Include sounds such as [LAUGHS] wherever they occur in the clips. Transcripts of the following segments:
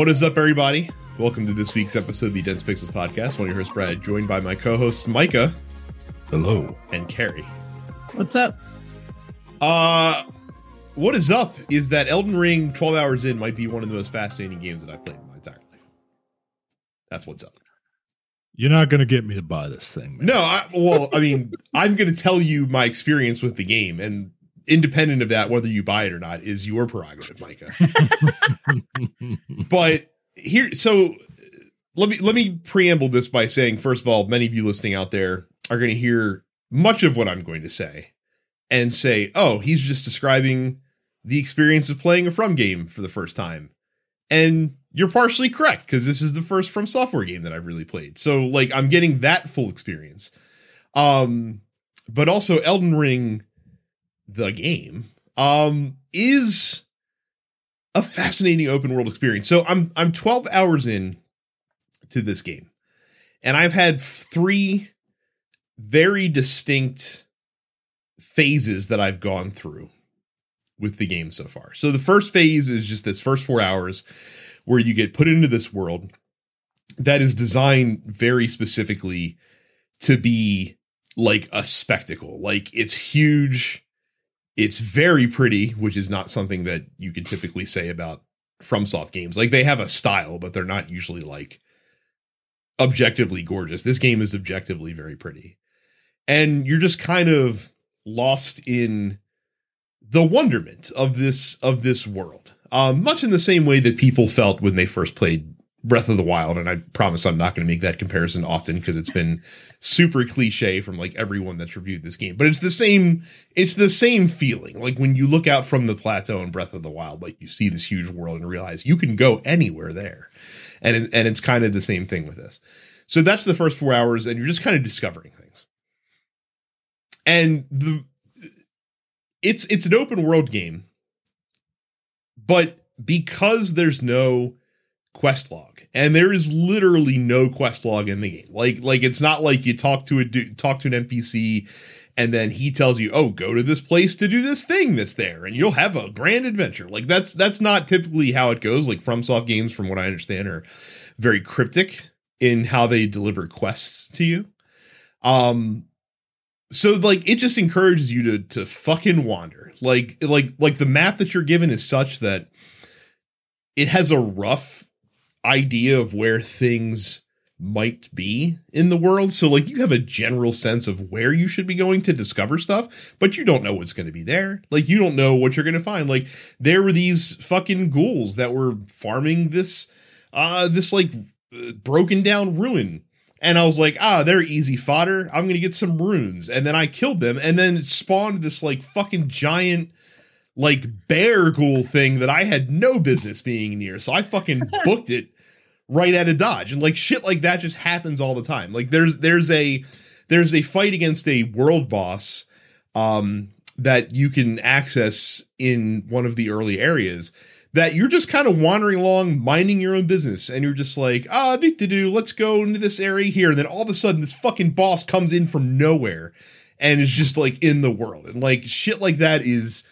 What is up, everybody? Welcome to this week's episode of the Dense Pixels Podcast. One of your hosts, Brad, joined by my co-hosts Micah Hello. and Carrie. What's up? Uh what is up is that Elden Ring 12 hours in might be one of the most fascinating games that I've played in my entire life. That's what's up. You're not gonna get me to buy this thing. Man. No, I, well, I mean, I'm going to tell you my experience with the game, and independent of that, whether you buy it or not is your prerogative, Micah. [LAUGHS] but here, so let me let me preamble this by saying, first of all, many of you listening out there are going to hear much of what I'm going to say, and say, "Oh, he's just describing the experience of playing a From game for the first time," and you're partially correct because this is the first From Software game that I've really played. So, like, I'm getting that full experience. Um, but also Elden Ring, the game, um, is a fascinating open world experience. So I'm I'm 12 hours in to this game, and I've had three very distinct phases that I've gone through with the game so far. So the first phase is just this first four hours where you get put into this world that is designed very specifically to be like a spectacle. Like it's huge, it's very pretty, which is not something that you can typically say about FromSoft games. Like they have a style, but they're not usually like objectively gorgeous. This game is objectively very pretty. And you're just kind of lost in the wonderment of this of this world. Um, much in the same way that people felt when they first played Breath of the Wild, and I promise I'm not going to make that comparison often because it's been super cliche from like everyone that's reviewed this game. But it's the same. It's the same feeling. Like when you look out from the plateau in Breath of the Wild, like you see this huge world and realize you can go anywhere there, and it, and it's kind of the same thing with this. So that's the first four hours, and you're just kind of discovering things. And the it's it's an open world game, but because there's no quest log and there is literally no quest log in the game. Like like it's not like you talk to a du- talk to an npc and then he tells you oh go to this place to do this thing that's there and you'll have a grand adventure. Like that's that's not typically how it goes. Like fromsoft games from what i understand are very cryptic in how they deliver quests to you. Um so like it just encourages you to to fucking wander. Like like like the map that you're given is such that it has a rough idea of where things might be in the world. So like you have a general sense of where you should be going to discover stuff, but you don't know what's going to be there. Like you don't know what you're going to find. Like there were these fucking ghouls that were farming this uh this like broken down ruin. And I was like, ah, they're easy fodder. I'm gonna get some runes. And then I killed them, and then spawned this like fucking giant like bear ghoul thing that I had no business being near. So I fucking [LAUGHS] booked it right out of dodge. And like shit like that just happens all the time. Like there's there's a there's a fight against a world boss um that you can access in one of the early areas that you're just kind of wandering along minding your own business and you're just like ah do to do let's go into this area here and then all of a sudden this fucking boss comes in from nowhere and is just like in the world and like shit like that is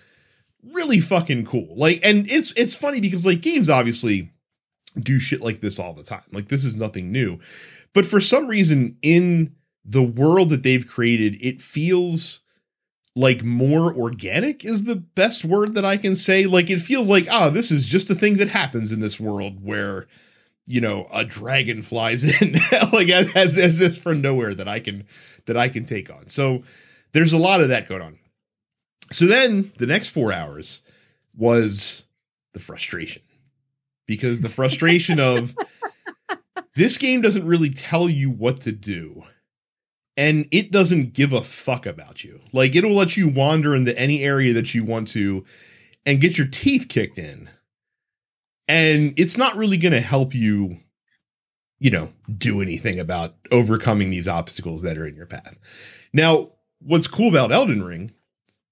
really fucking cool. Like, and it's it's funny because like games obviously do shit like this all the time. Like this is nothing new. But for some reason in the world that they've created, it feels like more organic is the best word that I can say. Like it feels like, ah, this is just a thing that happens in this world where you know a dragon flies [LAUGHS] in like as as if from nowhere that I can that I can take on. So there's a lot of that going on. So then the next four hours was the frustration because the frustration of [LAUGHS] this game doesn't really tell you what to do and it doesn't give a fuck about you. Like it'll let you wander into any area that you want to and get your teeth kicked in. And it's not really going to help you you know, do anything about overcoming these obstacles that are in your path. Now, what's cool about Elden Ring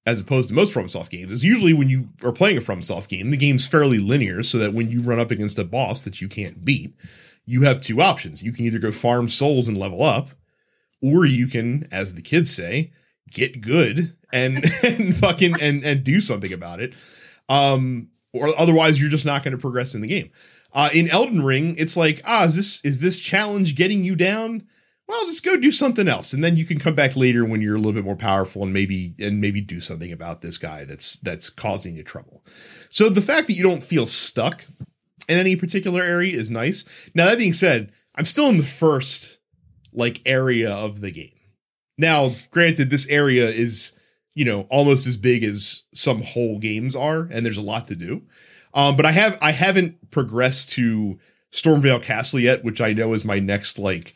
as opposed to most FromSoft games, is usually when you are playing a FromSoft game, the game's fairly linear, so that when you run up against a boss that you can't beat, you have two options. You can either go farm souls and level up, or you can, as the kids say, get good and [LAUGHS] and fucking and and do something about it. Um, or otherwise you're just not going to progress in the game. Uh, in Elden Ring, it's like, ah, is this is this challenge getting you down? Well, just go do something else, and then you can come back later when you're a little bit more powerful and maybe and maybe do something about this guy that's that's causing you trouble. So the fact that you don't feel stuck in any particular area is nice. Now that being said, I'm still in the first like area of the game. Now, granted, this area is you know almost as big as some whole games are, and there's a lot to do. Um, but I have I haven't progressed to Stormveil Castle yet, which I know is my next like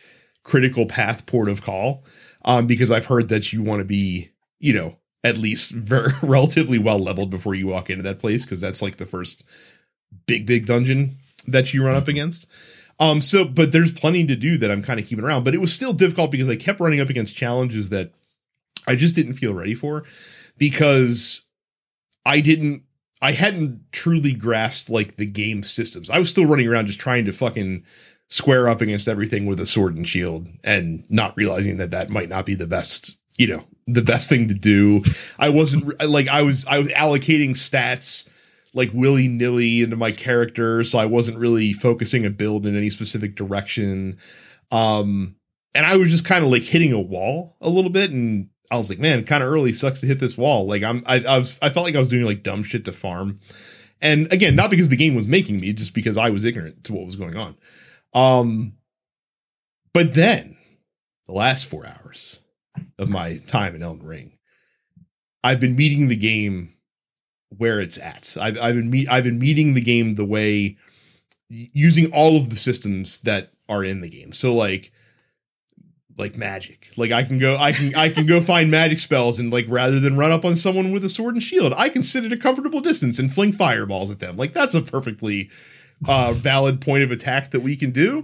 critical path port of call. Um, because I've heard that you want to be, you know, at least very [LAUGHS] relatively well leveled before you walk into that place, because that's like the first big, big dungeon that you run up against. Um, so but there's plenty to do that I'm kind of keeping around, but it was still difficult because I kept running up against challenges that I just didn't feel ready for because I didn't I hadn't truly grasped like the game systems. I was still running around just trying to fucking square up against everything with a sword and shield and not realizing that that might not be the best, you know, the best thing to do. I wasn't like I was I was allocating stats like willy nilly into my character, so I wasn't really focusing a build in any specific direction. Um, and I was just kind of like hitting a wall a little bit, and I was like, man, kind of early sucks to hit this wall. Like I'm, I, I was, I felt like I was doing like dumb shit to farm, and again, not because the game was making me, just because I was ignorant to what was going on. Um, but then the last four hours of my time in Elden Ring, I've been meeting the game where it's at. I've, I've been meet, I've been meeting the game the way using all of the systems that are in the game. So like like magic. Like I can go I can I can go [LAUGHS] find magic spells and like rather than run up on someone with a sword and shield, I can sit at a comfortable distance and fling fireballs at them. Like that's a perfectly uh valid point of attack that we can do.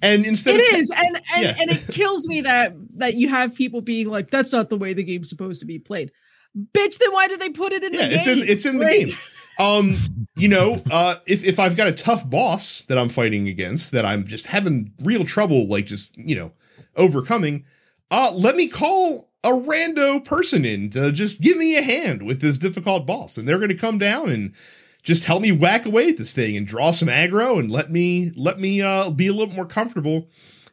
And instead it of, is, and and, yeah. and it kills me that that you have people being like, that's not the way the game's supposed to be played. Bitch, then why did they put it in yeah, the game? It's in it's in the game. Um, you know, uh, if if I've got a tough boss that I'm fighting against that I'm just having real trouble, like just you know, overcoming, uh, let me call a rando person in to just give me a hand with this difficult boss, and they're going to come down and just help me whack away at this thing and draw some aggro and let me let me uh, be a little more comfortable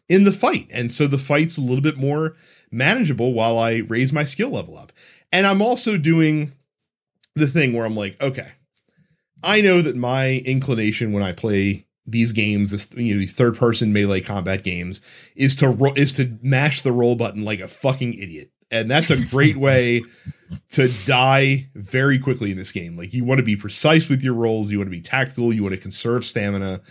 in the fight. And so the fight's a little bit more manageable while I raise my skill level up. And I'm also doing the thing where I'm like, okay, I know that my inclination when I play these games, this you know these third person melee combat games, is to ro- is to mash the roll button like a fucking idiot, and that's a great way to die very quickly in this game. Like you want to be precise with your rolls, you want to be tactical, you want to conserve stamina,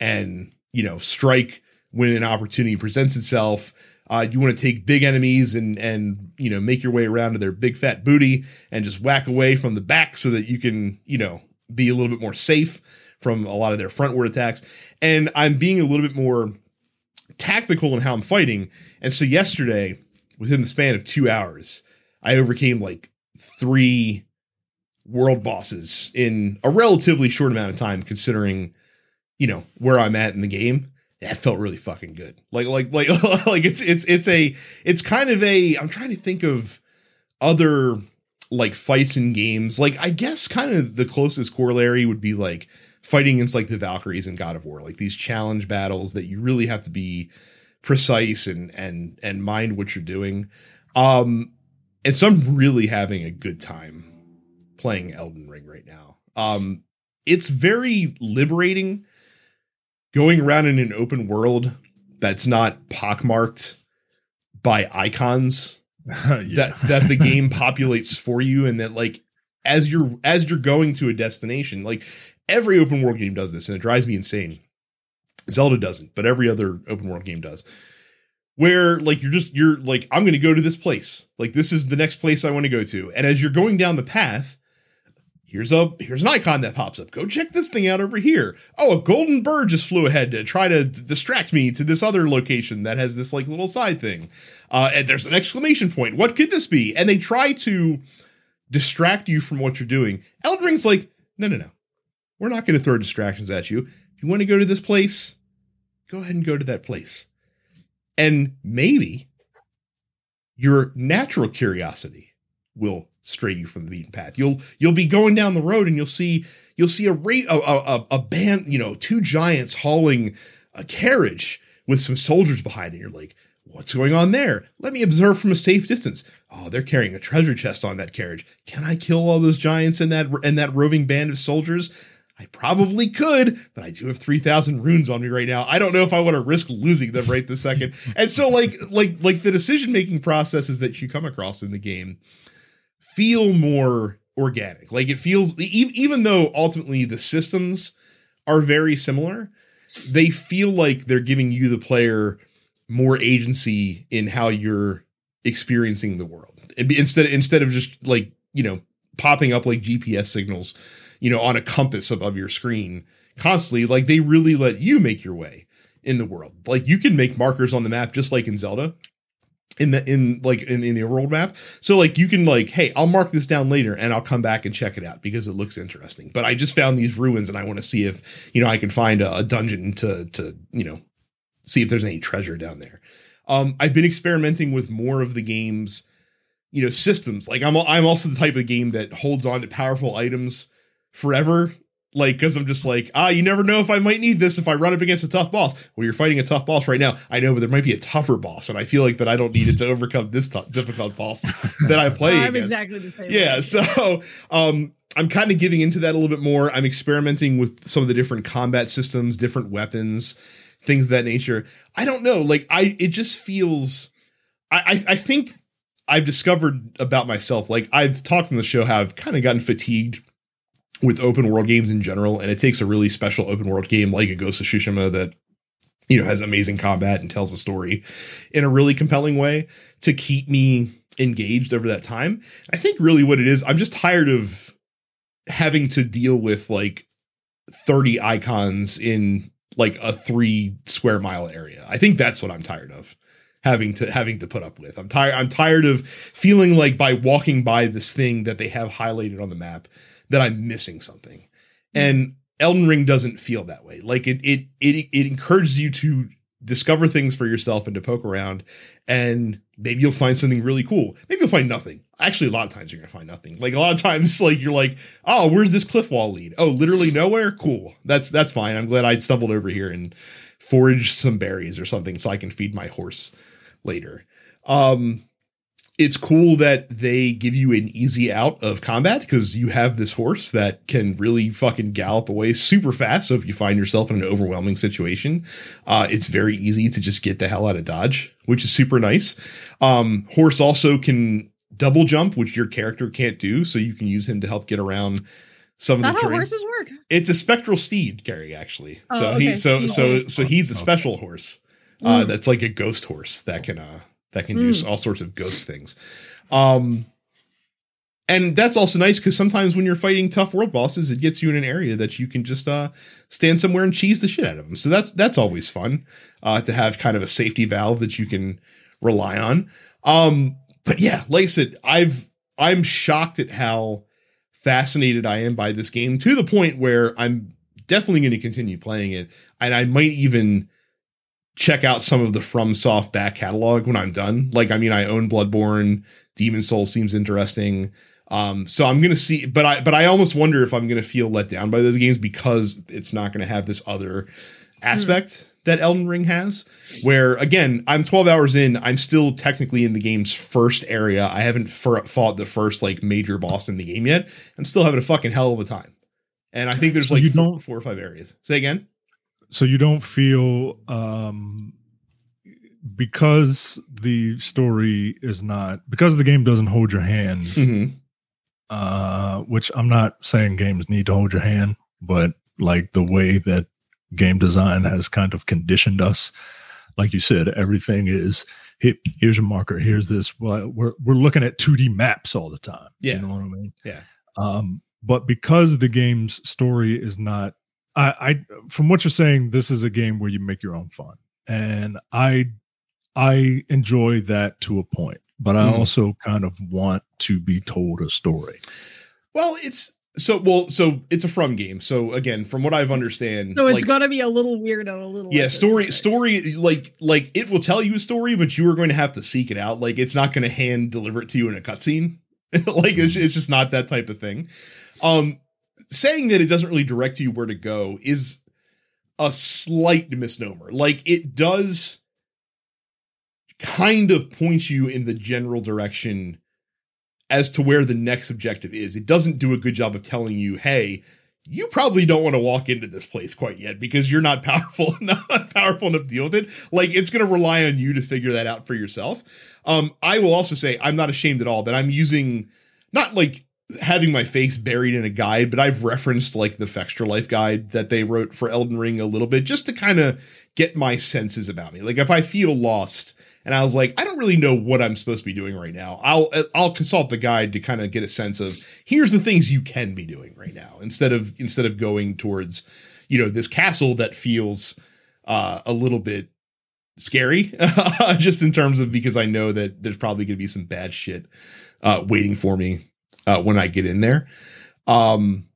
and you know strike when an opportunity presents itself. Uh, you want to take big enemies and and you know make your way around to their big fat booty and just whack away from the back so that you can you know be a little bit more safe from a lot of their frontward attacks. And I'm being a little bit more tactical in how I'm fighting. And so yesterday, within the span of two hours, I overcame like three world bosses in a relatively short amount of time, considering, you know, where I'm at in the game. That felt really fucking good. Like, like, like, [LAUGHS] like it's, it's, it's a, it's kind of a, I'm trying to think of other like fights in games. Like I guess kind of the closest corollary would be like fighting against like the Valkyries in God of War, like these challenge battles that you really have to be precise and and and mind what you're doing. Um and so I'm really having a good time playing Elden Ring right now. Um it's very liberating going around in an open world that's not pockmarked by icons [LAUGHS] that that the game populates for you and that like as you're as you're going to a destination like every open world game does this and it drives me insane zelda doesn't but every other open world game does where like you're just you're like i'm going to go to this place like this is the next place i want to go to and as you're going down the path here's a here's an icon that pops up. Go check this thing out over here. Oh, a golden bird just flew ahead to try to d- distract me to this other location that has this like little side thing. Uh, and there's an exclamation point. What could this be? And they try to distract you from what you're doing. Elden Ring's like, no, no, no. We're not going to throw distractions at you. You want to go to this place, go ahead and go to that place. And maybe your natural curiosity will stray you from the beaten path. You'll you'll be going down the road and you'll see you'll see a rate a, a, a band, you know, two giants hauling a carriage with some soldiers behind it. You're like, what's going on there? Let me observe from a safe distance. Oh, they're carrying a treasure chest on that carriage. Can I kill all those giants in that in that roving band of soldiers? I probably could, but I do have 3000 runes on me right now. I don't know if I want to risk losing them right this second. [LAUGHS] and so like like like the decision-making processes that you come across in the game feel more organic. Like it feels even though ultimately the systems are very similar, they feel like they're giving you the player more agency in how you're experiencing the world. Instead instead of just like, you know, popping up like GPS signals you know, on a compass above your screen constantly. Like they really let you make your way in the world. Like you can make markers on the map just like in Zelda. In the in like in, in the overworld map. So like you can like, hey, I'll mark this down later and I'll come back and check it out because it looks interesting. But I just found these ruins and I want to see if, you know, I can find a, a dungeon to to, you know, see if there's any treasure down there. Um, I've been experimenting with more of the game's, you know, systems. Like I'm I'm also the type of game that holds on to powerful items forever like because i'm just like ah you never know if i might need this if i run up against a tough boss well you're fighting a tough boss right now i know but there might be a tougher boss and i feel like that i don't need it to overcome this t- difficult boss [LAUGHS] that i play i'm against. exactly the same yeah way. so um i'm kind of giving into that a little bit more i'm experimenting with some of the different combat systems different weapons things of that nature i don't know like i it just feels i i, I think I've discovered about myself, like I've talked on the show how I've kind of gotten fatigued with open world games in general, and it takes a really special open world game like a Ghost of Tsushima that you know has amazing combat and tells a story in a really compelling way to keep me engaged over that time. I think really what it is, I'm just tired of having to deal with like 30 icons in like a 3 square mile area. I think that's what I'm tired of having to having to put up with. I'm tired I'm tired of feeling like by walking by this thing that they have highlighted on the map that I'm missing something. And Elden Ring doesn't feel that way. Like it it it it encourages you to discover things for yourself and to poke around and maybe you'll find something really cool. Maybe you'll find nothing. Actually, a lot of times you're gonna find nothing. Like a lot of times, [LAUGHS] like you're like, oh, where's this cliff wall lead? Oh, literally nowhere. Cool. That's that's fine. I'm glad I stumbled over here and foraged some berries or something so I can feed my horse later. Um, it's cool that they give you an easy out of combat because you have this horse that can really fucking gallop away super fast. So if you find yourself in an overwhelming situation, uh, it's very easy to just get the hell out of dodge, which is super nice. Um, horse also can double jump, which your character can't do, so you can use him to help get around some is of the terrain. horses work? It's a spectral steed, Gary. Actually, oh, so okay. he so so so he's a special horse. Uh, mm. That's like a ghost horse that can uh that can mm. do all sorts of ghost things. Um, and that's also nice because sometimes when you're fighting tough world bosses, it gets you in an area that you can just uh, stand somewhere and cheese the shit out of them. So that's that's always fun uh, to have kind of a safety valve that you can rely on. Um, but yeah, like I said, I've I'm shocked at how fascinated I am by this game to the point where I'm definitely going to continue playing it, and I might even check out some of the FromSoft back catalog when I'm done. Like, I mean, I own Bloodborne, Demon Soul seems interesting. Um, so I'm gonna see, but I but I almost wonder if I'm gonna feel let down by those games because it's not gonna have this other aspect mm. that Elden Ring has. Where again, I'm 12 hours in, I'm still technically in the game's first area. I haven't fought the first like major boss in the game yet. I'm still having a fucking hell of a time. And I think there's like four, four or five areas. Say again so you don't feel um because the story is not because the game doesn't hold your hand mm-hmm. uh which i'm not saying games need to hold your hand but like the way that game design has kind of conditioned us like you said everything is here's your marker here's this. Well, we're we're looking at 2d maps all the time yeah. you know what i mean? Yeah. Um but because the game's story is not I, I from what you're saying, this is a game where you make your own fun, and I I enjoy that to a point, but I mm. also kind of want to be told a story. Well, it's so well, so it's a from game. So again, from what I've understand, so it's like, gonna be a little weird and a little yeah. Story, story, like like it will tell you a story, but you are going to have to seek it out. Like it's not going to hand deliver it to you in a cutscene. [LAUGHS] like it's, it's just not that type of thing. Um, saying that it doesn't really direct you where to go is a slight misnomer. Like it does kind of point you in the general direction as to where the next objective is. It doesn't do a good job of telling you, hey, you probably don't want to walk into this place quite yet because you're not [LAUGHS] powerful [LAUGHS] not powerful enough to deal with it. Like it's going to rely on you to figure that out for yourself. Um, I will also say I'm not ashamed at all that I'm using not like having my face buried in a guide, but I've referenced like the Fextralife guide that they wrote for Elden Ring a little bit just to kind of get my senses about me. Like if I feel lost and I was like, I don't really know what I'm supposed to be doing right now. I'll I'll consult the guide to kind of get a sense of here's the things you can be doing right now instead of instead of going towards you know this castle that feels uh, a little bit scary [LAUGHS] just in terms of because I know that there's probably going to be some bad shit uh, waiting for me uh, when I get in there. Um,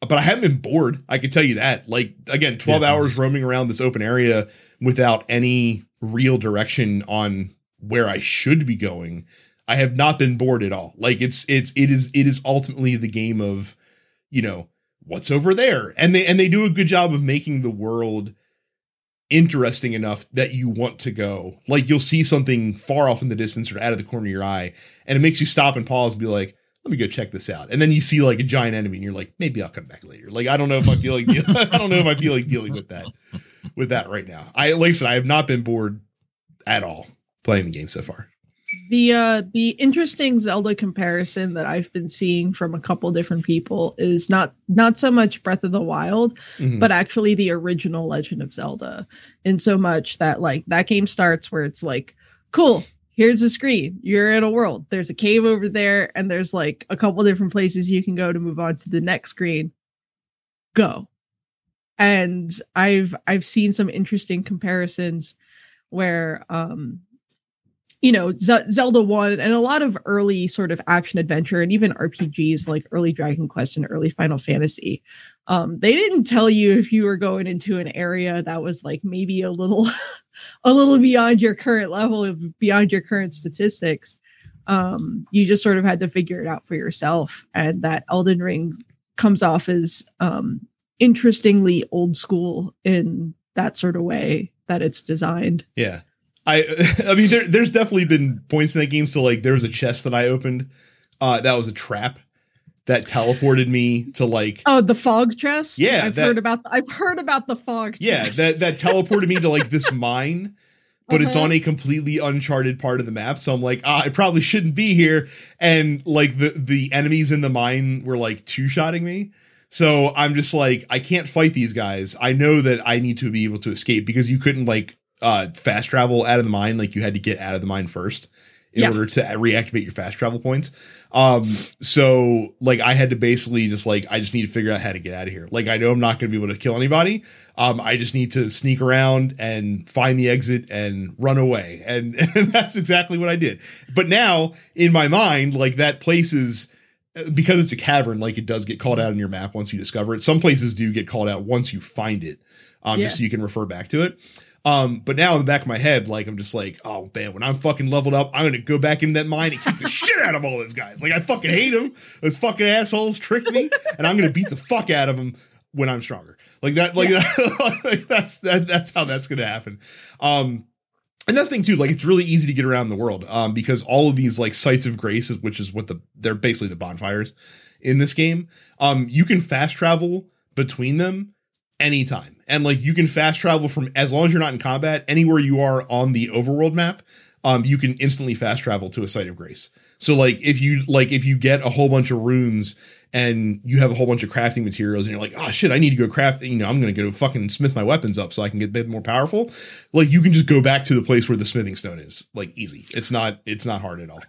but I haven't been bored. I can tell you that. Like again, 12 yeah. hours roaming around this open area without any real direction on where I should be going. I have not been bored at all. Like it's it's it is it is ultimately the game of, you know, what's over there. And they and they do a good job of making the world interesting enough that you want to go. Like you'll see something far off in the distance or out of the corner of your eye, and it makes you stop and pause and be like, let me go check this out. And then you see like a giant enemy and you're like, maybe I'll come back later. Like, I don't know if I feel like, [LAUGHS] I don't know if I feel like dealing with that, with that right now. I, like I said, I have not been bored at all playing the game so far. The, uh, the interesting Zelda comparison that I've been seeing from a couple different people is not, not so much Breath of the Wild, mm-hmm. but actually the original Legend of Zelda in so much that like that game starts where it's like, cool, here's a screen. You're in a world. There's a cave over there, and there's like a couple different places you can go to move on to the next screen. Go. And I've I've seen some interesting comparisons where um you know Z- Zelda 1 and a lot of early sort of action adventure and even RPGs like early Dragon Quest and early Final Fantasy um they didn't tell you if you were going into an area that was like maybe a little [LAUGHS] a little beyond your current level of beyond your current statistics. Um you just sort of had to figure it out for yourself and that Elden Ring comes off as um interestingly old school in that sort of way that it's designed. Yeah. I [LAUGHS] I mean there there's definitely been points in that game so like there was a chest that I opened. Uh that was a trap that teleported me to like oh the fog chest? Yeah i've that, heard about i've heard about the fog yeah chest. that that teleported me to like this [LAUGHS] mine but uh-huh. it's on a completely uncharted part of the map so i'm like ah, i probably shouldn't be here. And like the the enemies in the mine were like two-shotting me. So i'm just like i can't fight these guys. I know that i need to be able to escape because you couldn't like uh fast travel out of the mine. Like you had to get out of the mine first in yeah. order to reactivate your fast travel points. Um, so like I had to basically just like I just need to figure out how to get out of here. Like I know I'm not going to be able to kill anybody. Um, I just need to sneak around and find the exit and run away, and, [LAUGHS] and that's exactly what I did. But now in my mind, like that place is because it's a cavern, like it does get called out on your map once you discover it. Some places do get called out once you find it, um, yeah. just so you can refer back to it. Um, but now in the back of my head, like I'm just like, oh man, when I'm fucking leveled up, I'm gonna go back in that mine and kick the shit out of all those guys. Like I fucking hate them. Those fucking assholes tricked me, and I'm gonna beat the fuck out of them when I'm stronger. Like that, like, yeah. that, [LAUGHS] like that's that, that's how that's gonna happen. Um, and that's the thing too, like it's really easy to get around the world, um, because all of these like sites of grace, which is what the they're basically the bonfires in this game. Um, you can fast travel between them anytime. And like you can fast travel from as long as you're not in combat, anywhere you are on the overworld map, um, you can instantly fast travel to a site of grace. So like if you like if you get a whole bunch of runes and you have a whole bunch of crafting materials and you're like, oh shit, I need to go craft, you know, I'm gonna go fucking smith my weapons up so I can get a bit more powerful. Like you can just go back to the place where the smithing stone is. Like easy. It's not it's not hard at all.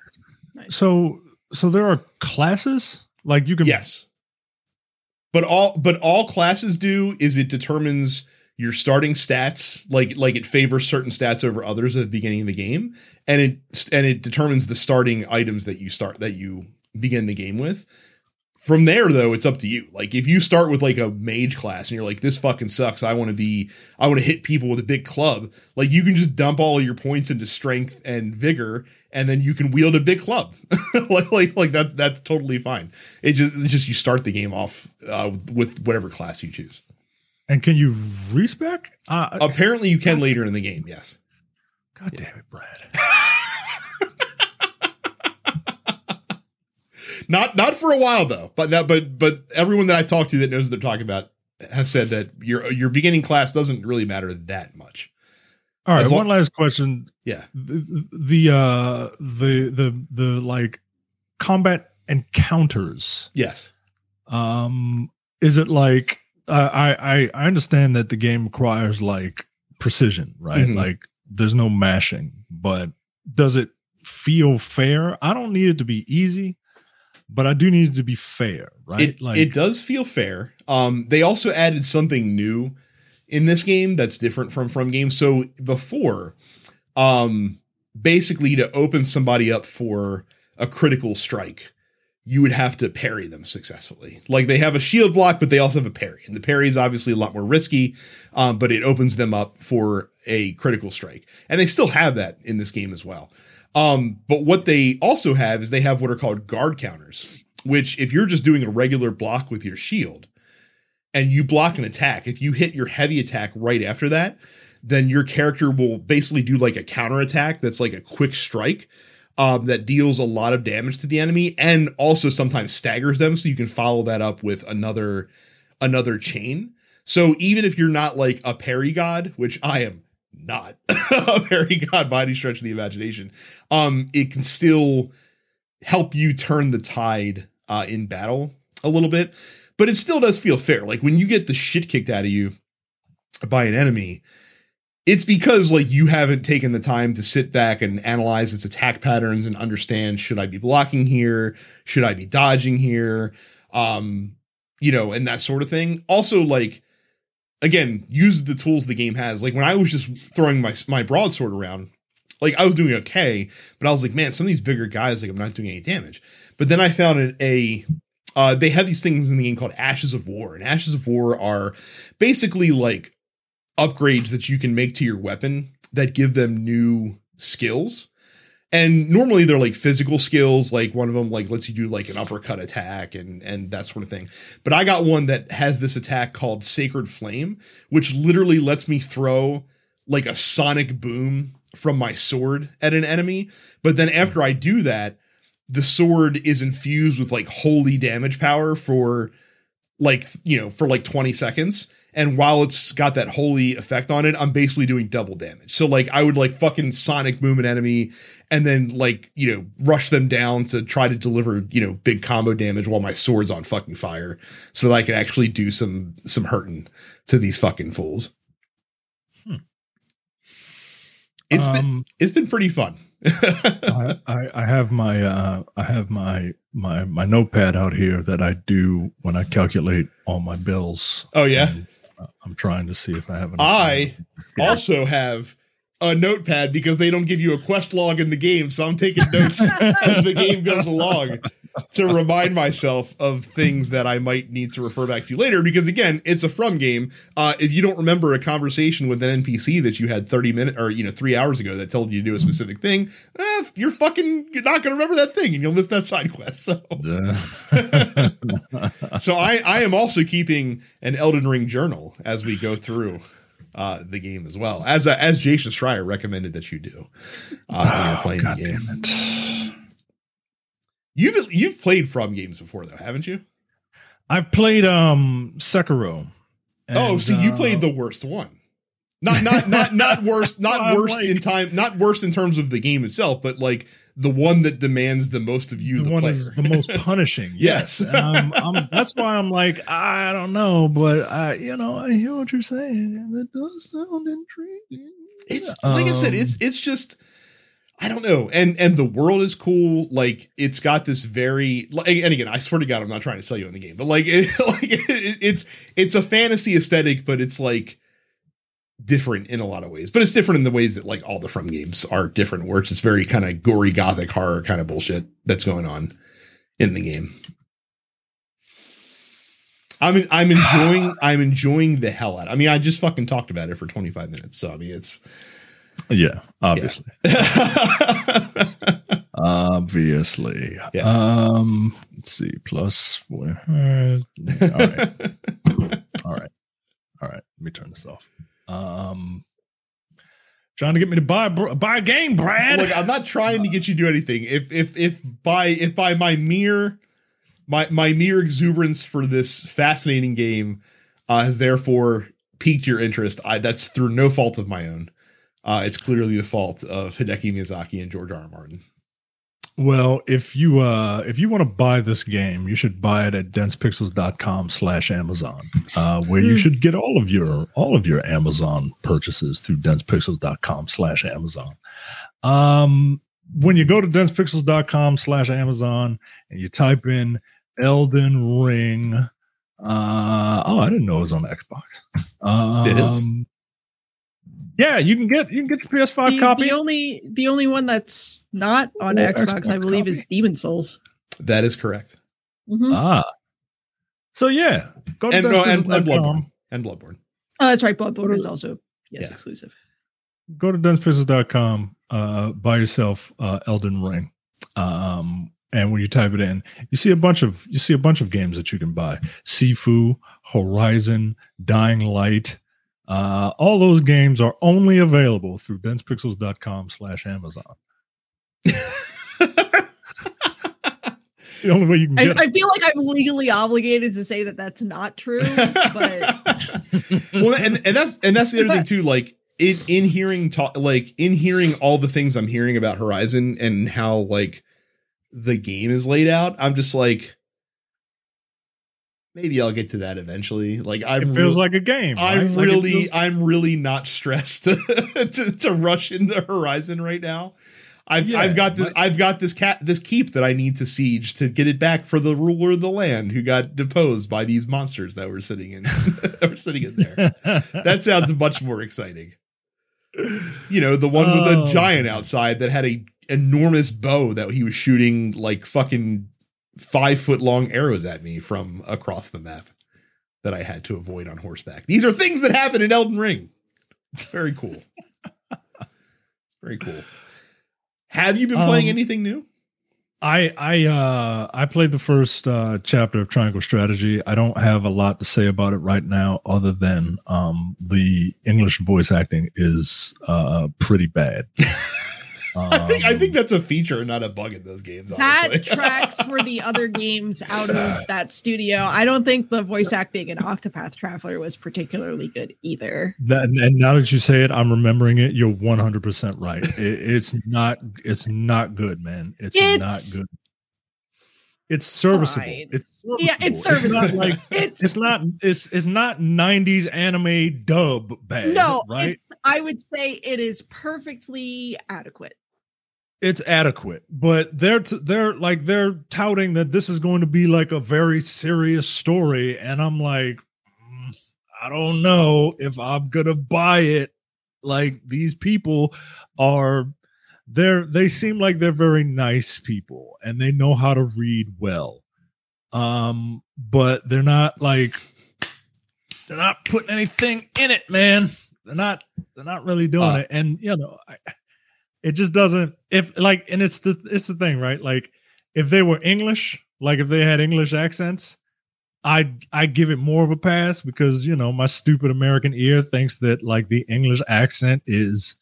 So so there are classes? Like you can Yes but all but all classes do is it determines your starting stats like like it favors certain stats over others at the beginning of the game and it and it determines the starting items that you start that you begin the game with from there though it's up to you. Like if you start with like a mage class and you're like this fucking sucks. I want to be i want to hit people with a big club like you can just dump all of your points into strength and vigor and then you can wield a big club. [LAUGHS] Like like like that that's totally fine. It just it's just you start the game off uh, with whatever class you choose. And can you respec? Uh, apparently you can later in the game yes. God damn it brad [LAUGHS] Not not for a while though. But now, but but everyone that I talk to that knows what they're talking about has said that your your beginning class doesn't really matter that much. All right, one last question. Yeah. The, the uh the the the like combat encounters. Yes. Um is it like uh, I I I understand that the game requires like precision, right? Mm-hmm. Like there's no mashing, but does it feel fair? I don't need it to be easy but I do need it to be fair, right? It, like it does feel fair. Um, they also added something new in this game that's different from from games. So before, um, basically to open somebody up for a critical strike, you would have to parry them successfully. Like they have a shield block, but they also have a parry, and the parry is obviously a lot more risky, um, but it opens them up for a critical strike, and they still have that in this game as well. Um, but what they also have is they have what are called guard counters, which if you're just doing a regular block with your shield and you block an attack, if you hit your heavy attack right after that, then your character will basically do like a counter attack that's like a quick strike um, that deals a lot of damage to the enemy and also sometimes staggers them so you can follow that up with another another chain. So even if you're not like a parry god, which I am not [LAUGHS] very god body stretch of the imagination, um, it can still help you turn the tide uh, in battle a little bit. But it still does feel fair. Like when you get the shit kicked out of you by an enemy, it's because like you haven't taken the time to sit back and analyze its attack patterns and understand should I be blocking here? Should I be dodging here? Um, you know, and that sort of thing. Also, like again, use the tools the game has. Like when I was just throwing my my broadsword around, like I was doing okay, but I was like, man, some of these bigger guys, like I'm not doing any damage. But then I found a, a uh, they have these things in the game called Ashes of War, and Ashes of War are basically like upgrades that you can make to your weapon that give them new skills and normally they're like physical skills like one of them like lets you do like an uppercut attack and and that sort of thing. But i got one that has this attack called sacred flame which literally lets me throw like a sonic boom from my sword at an enemy. But then after i do that the sword is infused with like holy damage power for like you know for like 20 seconds and while it's got that holy effect on it, I'm basically doing double damage. So like I would like fucking sonic boom an enemy and then like, you know, rush them down to try to deliver, you know, big combo damage while my sword's on fucking fire so that I can actually do some some hurting to these fucking fools. Hmm. It's um, been it's been pretty fun. [LAUGHS] I, I, I have my uh I have my my my notepad out here that I do when I calculate all my bills. Oh yeah. And, I'm trying to see if I have. An I [LAUGHS] also have a notepad because they don't give you a quest log in the game, so I'm taking notes [LAUGHS] as the game goes along to remind myself of things that I might need to refer back to later. Because again, it's a from game. Uh, if you don't remember a conversation with an NPC that you had 30 minutes or you know three hours ago that told you to do a specific thing, eh, you're fucking you're not going to remember that thing, and you'll miss that side quest. So, so I I am also keeping an Elden Ring journal as we go through uh, the game as well, as uh, as Jason Schreier recommended that you do uh, when you're oh, playing God the game. You've you've played From games before though, haven't you? I've played um Sekiro. Oh, and, oh, so you played uh, the worst one. Not not not not worst, [LAUGHS] not worst like, in time, not worst in terms of the game itself, but like the one that demands the most of you. The, the one player. is the most [LAUGHS] punishing. yes, yes. I'm, that's why I'm like I don't know, but I you know I hear what you're saying. and It does sound intriguing. It's like um, I said, it's um, it's just I don't know. And and the world is cool. Like it's got this very like, and again, I swear to God, I'm not trying to sell you on the game, but like, [LAUGHS] it, like it, it's it's a fantasy aesthetic, but it's like different in a lot of ways. But it's different in the ways that like all the From games are different, where it's just very kind of gory gothic horror kind of bullshit that's going on in the game. I'm I'm enjoying [SIGHS] I'm enjoying the hell out. I mean, I just fucking talked about it for 25 minutes. So I mean, it's yeah, obviously. Yeah. [LAUGHS] obviously. Yeah. Um let's see. Plus four. All right. all right. All right. Let me turn this off. Um trying to get me to buy buy a game, Brad. Look, I'm not trying to get you to do anything. If if if by if by my mere my my mere exuberance for this fascinating game uh, has therefore piqued your interest. I, that's through no fault of my own. Uh, it's clearly the fault of Hideki Miyazaki and George R. R. Martin. Well, if you uh if you want to buy this game, you should buy it at densepixels.com slash Amazon, uh, where you hmm. should get all of your all of your Amazon purchases through densepixels.com slash Amazon. Um when you go to densepixels.com slash Amazon and you type in Elden Ring. Uh, oh, I didn't know it was on Xbox. Um, it is. Yeah, you can get you can get your PS5 the, copy. The only the only one that's not on oh, Xbox, Xbox, I believe, copy. is Demon Souls. That is correct. Mm-hmm. Ah, so yeah, go to and, no, and, and Bloodborne and Bloodborne. Oh, that's right. Bloodborne is also yes yeah. exclusive. Go to densepixels.com, uh, buy yourself uh, Elden Ring. Um, and when you type it in you see a bunch of you see a bunch of games that you can buy sifu horizon dying light uh, all those games are only available through densepixels.com slash amazon. The only way you can I, I, feel like i'm legally obligated to say that that's not true but [LAUGHS] well and, and that's and that's the other thing too like in in hearing talk like in hearing all the things i'm hearing about horizon and how like the game is laid out, I'm just like, maybe I'll get to that eventually. Like I feels re- like a game. I'm like really, feels- I'm really not stressed [LAUGHS] to, to, to rush into Horizon right now. I've yeah, I've got this I've got this cat this keep that I need to siege to get it back for the ruler of the land who got deposed by these monsters that were sitting in [LAUGHS] that were sitting in there. [LAUGHS] that sounds much more exciting. You know, the one with oh. the giant outside that had a enormous bow that he was shooting like fucking five foot long arrows at me from across the map that I had to avoid on horseback. These are things that happen in Elden Ring. It's very cool. very cool. Have you been playing um, anything new? I I uh I played the first uh chapter of Triangle Strategy. I don't have a lot to say about it right now other than um the English voice acting is uh pretty bad. [LAUGHS] I think I think um, that's a feature, not a bug in those games. Honestly. That [LAUGHS] tracks for the other games out of [SIGHS] that studio. I don't think the voice acting in Octopath Traveler was particularly good either. That, and now that you say it, I'm remembering it. You're 100 percent right. [LAUGHS] It, it's not. It's not good, man. It's, it's not good. It's serviceable. Fine. It's serviceable. yeah, it's serviceable. It's not like [LAUGHS] it's, it's not it's it's not 90s anime dub bad. No, right? I would say it is perfectly adequate it's adequate but they're t- they're like they're touting that this is going to be like a very serious story and i'm like mm, i don't know if i'm gonna buy it. Like these people are they're they seem like they're very nice people and they know how to read well. Um but they're not like they're not putting anything in it man. They're not they're not really doing uh, it and you know I, it just doesn't if like and it's the it's the thing right? Like if they were english like if they had english accents i i give it more of a pass because you know my stupid american ear thinks that like the english accent is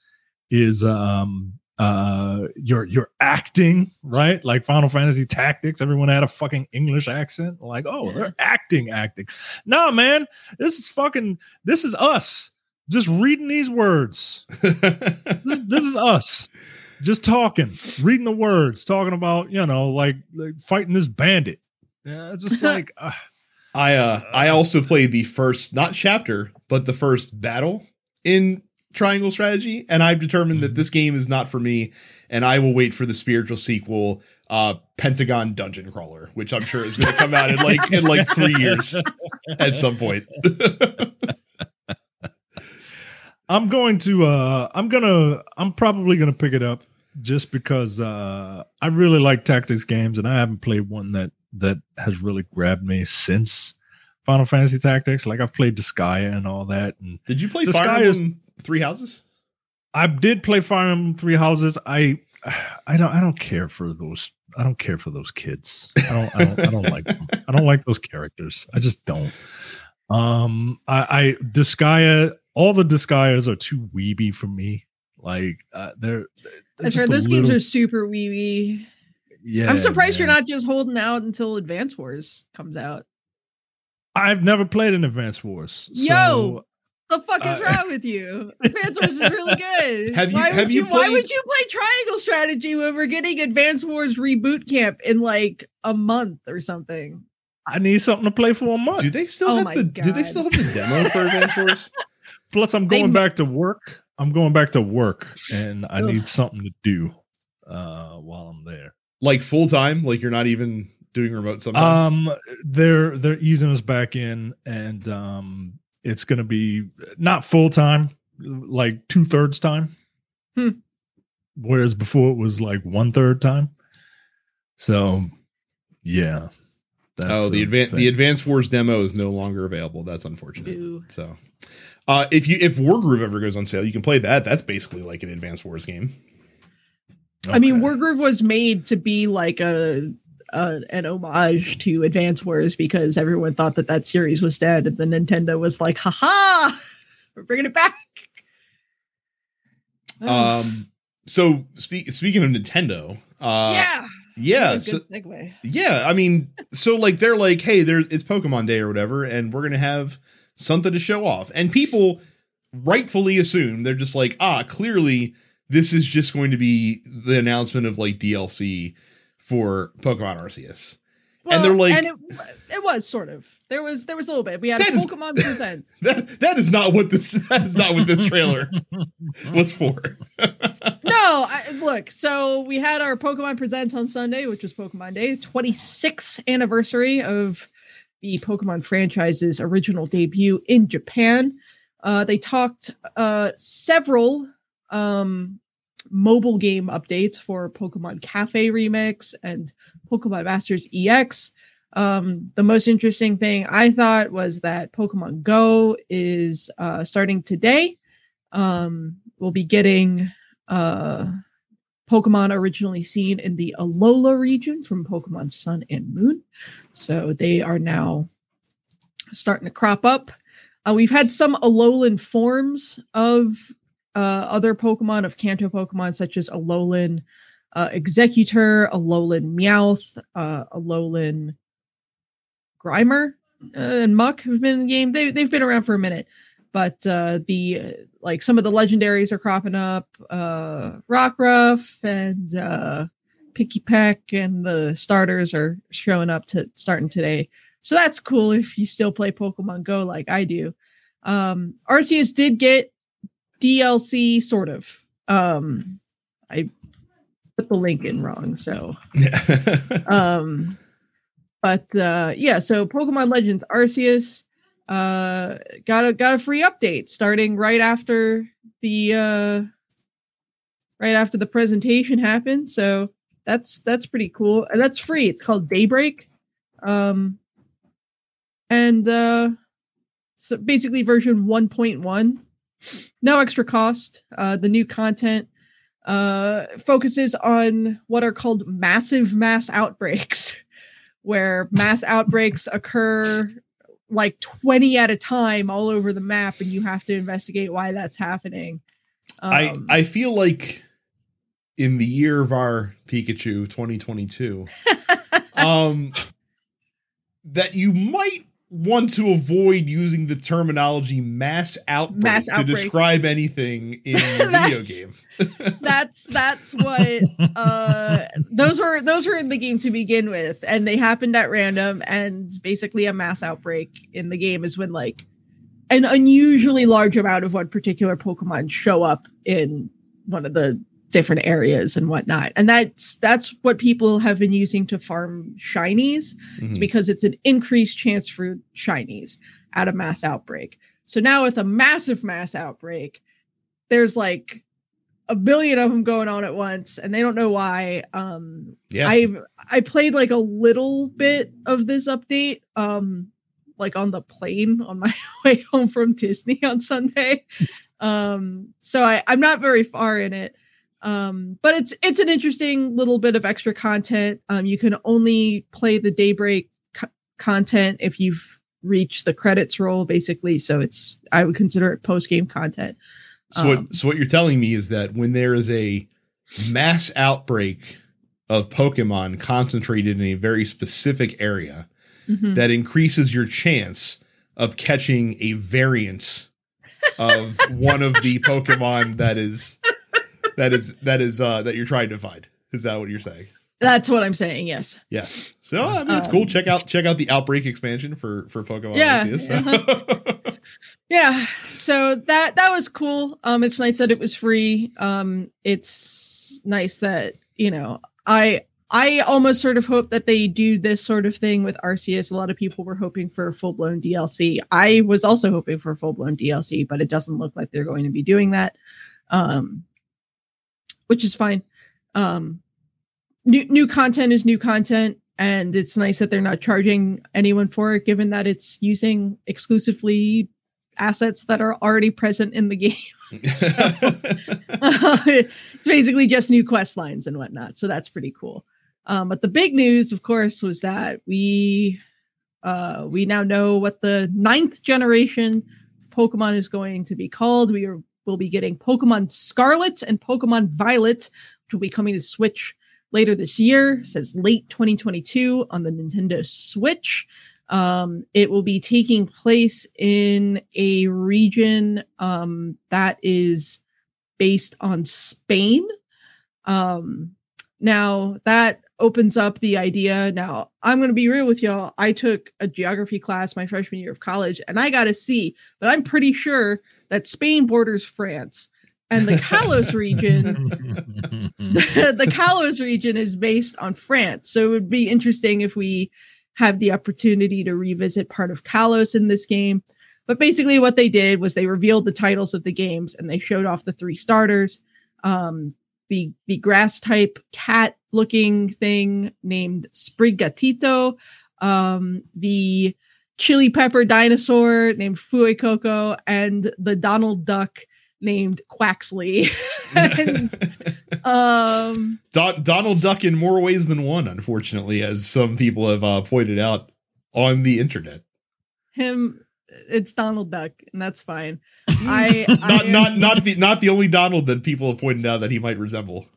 is um uh you're you're acting right? Like final fantasy tactics everyone had a fucking english accent. Like oh they're acting acting. Nah man this is fucking this is us just reading these words. [LAUGHS] this, this, is us just talking, reading the words, talking about, you know, like, like fighting this bandit. Yeah, just [LAUGHS] like uh, I uh I also played the first not chapter, but the first battle in Triangle Strategy, and I've determined that mm-hmm. this game is not for me, and I will wait for the spiritual sequel, uh Pentagon Dungeon Crawler, which I'm sure is going to come out in like in like three years [LAUGHS] at some point. I'm going to uh I'm gonna I'm probably gonna pick it up just because uh I really like tactics games and I haven't played one that that has really grabbed me since Final Fantasy Tactics. Like I've played Disgaea and all that. And did you play Fire Emblem Three Houses? I did play Fire Emblem Three Houses. I I don't I don't care for those I don't care for those kids. I don't I don't, I don't like them. I don't like those characters. I just don't. Um I I Disgaea all the Disgaeas are too weeby for me. Like uh, they're, they're I've heard those little, games are super weeby. Yeah. I'm surprised man. you're not just holding out until Advance Wars comes out. I've never played an Advance Wars. Yo, the fuck is uh, [LAUGHS] wrong with you? Advance Wars is really good. Have you? Why have you? you played... Why would you play Triangle Strategy when we're getting Advance Wars reboot camp in like a month or something? I need something to play for a month. Do they still oh have the? God. Do they still have the demo for Advance Wars? [LAUGHS] Plus, I'm going they... back to work. I'm going back to work, and I Ugh. need something to do uh, while I'm there. Like full time? Like you're not even doing remote sometimes? Um, they're they're easing us back in, and um, it's going to be not full time, like two thirds time. Hmm. Whereas before it was like one third time. So, yeah. oh, the advanced the Advance Wars demo is no longer available. That's unfortunate. Ew. So, uh, if you if Wargroove ever goes on sale, you can play that. That's basically like an Advance Wars game. Okay. I mean, Wargroove was made to be like a uh, an homage to Advance Wars because everyone thought that that series was dead, and then Nintendo was like, "Haha, we're bringing it back." Um. So speak, speaking of Nintendo, uh, yeah, yeah, so, yeah. I mean, so like they're like, hey, there it's Pokemon Day or whatever, and we're gonna have something to show off, and people rightfully assume they're just like, ah, clearly this is just going to be the announcement of like DLC for Pokemon Arceus. Well, and they're like, and it, it was sort of. There was there was a little bit. We had Pokemon [LAUGHS] is, present. That that is not what this that is not what this trailer [LAUGHS] was for. [LAUGHS] no, I, look. So we had our Pokemon Presents on Sunday, which was Pokemon Day, 26th anniversary of the Pokemon franchise's original debut in Japan. Uh, they talked uh, several um, mobile game updates for Pokemon Cafe Remix and Pokemon Masters EX. Um, the most interesting thing I thought was that Pokemon Go is uh, starting today. Um, we'll be getting uh, Pokemon originally seen in the Alola region from Pokemon Sun and Moon. So they are now starting to crop up. Uh, we've had some Alolan forms of uh, other Pokemon of Kanto Pokemon, such as Alolan uh, Exeggutor, Alolan Meowth, uh, Alolan Grimer, uh, and Muk have been in the game. They they've been around for a minute, but uh, the like some of the legendaries are cropping up. Uh, Rockruff and uh, Peck, and the starters are showing up to starting today. So that's cool if you still play Pokemon Go like I do. Um, Arceus did get DLC, sort of. Um, I put the link in wrong, so. [LAUGHS] um, but uh, yeah, so Pokemon Legends Arceus uh got a got a free update starting right after the uh right after the presentation happened. So that's that's pretty cool. And that's free. It's called daybreak. Um and uh so basically version 1.1 no extra cost. Uh, the new content uh, focuses on what are called massive mass outbreaks, [LAUGHS] where mass outbreaks occur like 20 at a time all over the map, and you have to investigate why that's happening. Um, I, I feel like in the year of our Pikachu 2022, [LAUGHS] um, that you might want to avoid using the terminology mass outbreak, mass outbreak. to describe anything in [LAUGHS] a video game. [LAUGHS] that's that's what uh those were those were in the game to begin with and they happened at random and basically a mass outbreak in the game is when like an unusually large amount of one particular Pokemon show up in one of the different areas and whatnot. And that's that's what people have been using to farm shinies. Mm-hmm. It's because it's an increased chance for shinies at a mass outbreak. So now with a massive mass outbreak, there's like a billion of them going on at once and they don't know why um yeah i i played like a little bit of this update um like on the plane on my [LAUGHS] way home from Disney on Sunday. [LAUGHS] Um, so I, I'm not very far in it. Um, but it's it's an interesting little bit of extra content. Um, you can only play the daybreak co- content if you've reached the credits roll, basically. So it's I would consider it post game content. So um, what so what you're telling me is that when there is a mass outbreak of Pokemon concentrated in a very specific area, mm-hmm. that increases your chance of catching a variant of [LAUGHS] one of the Pokemon that is that is that is uh that you're trying to find. Is that what you're saying? That's what I'm saying. Yes. Yes. So I mean, it's um, cool. Check out check out the outbreak expansion for for Pokemon. Yeah. uh-huh. [LAUGHS] yeah. So that that was cool. Um, it's nice that it was free. Um, it's nice that you know I I almost sort of hope that they do this sort of thing with Arceus. A lot of people were hoping for full blown DLC. I was also hoping for full blown DLC, but it doesn't look like they're going to be doing that. Um, which is fine. Um, new new content is new content, and it's nice that they're not charging anyone for it, given that it's using exclusively assets that are already present in the [LAUGHS] game. so, [LAUGHS] it's basically just new quest lines and whatnot. So that's pretty cool. Um, but the big news, of course, was that we uh, we now know what the ninth generation of Pokemon is going to be called. We are will be getting Pokemon Scarlet and Pokemon Violet, which will be coming to Switch later this year. It says late 2022 on the Nintendo Switch. Um, it will be taking place in a region um, that is based on Spain. Um, now that opens up the idea. Now I'm going to be real with y'all. I took a geography class my freshman year of college, and I got a C, but I'm pretty sure that Spain borders France. And the Kalos region, [LAUGHS] [LAUGHS] the, the Kalos region is based on France. So it would be interesting if we have the opportunity to revisit part of Kalos in this game. But basically, what they did was they revealed the titles of the games and they showed off the three starters. Um, the the grass type cat looking thing named Sprigatito, um, the chili pepper dinosaur named Fuecoco, and the Donald Duck named Quaxly. [LAUGHS] and, [LAUGHS] um, Don- Donald Duck in more ways than one, unfortunately, as some people have uh, pointed out on the internet. Him, it's Donald Duck, and that's fine. [LAUGHS] I not I, not not the not the only Donald that people have pointed out that he might resemble.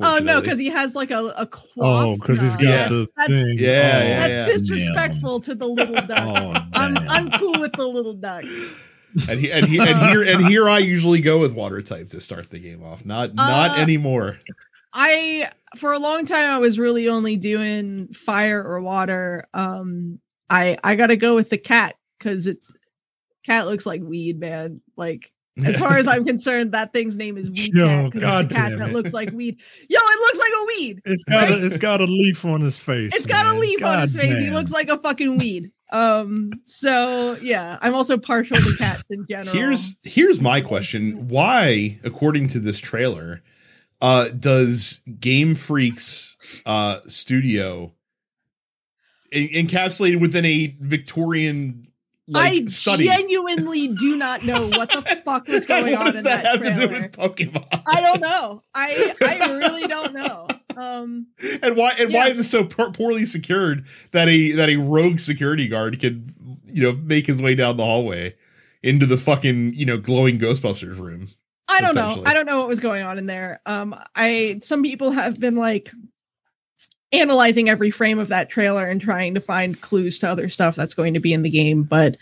Oh no, because he has like a a Oh, because he's got the that's, thing. Yeah, oh, yeah, that's disrespectful to the little [LAUGHS] duck. oh, I'm I'm cool with the little duck. And, he, and, he, and here and [LAUGHS] here I usually go with water type to start the game off. Not not uh, anymore. I for a long time I was really only doing fire or water. Um, I I got to go with the cat because it's cat looks like weed, man. Like as far as I'm concerned, that thing's name is weed [LAUGHS] Yo, cat because it's a cat that looks like weed. Yo, it looks like a weed. It's got right? a, it's got a leaf on his face. It's man. got a leaf God on his face. Damn. He looks like a fucking weed. Um. So yeah, I'm also partial to cats in general. Here's here's my question: Why, according to this trailer, uh, does Game Freak's uh studio encapsulated within a Victorian like, I study. genuinely do not know what the [LAUGHS] fuck was going on in that, that have trailer. to do with Pokemon? I don't know. I I really [LAUGHS] don't know. Um, and why and yeah. why is it so poorly secured that a that a rogue security guard can you know make his way down the hallway into the fucking you know glowing Ghostbusters room? I don't know. I don't know what was going on in there. Um, I some people have been like analyzing every frame of that trailer and trying to find clues to other stuff that's going to be in the game. But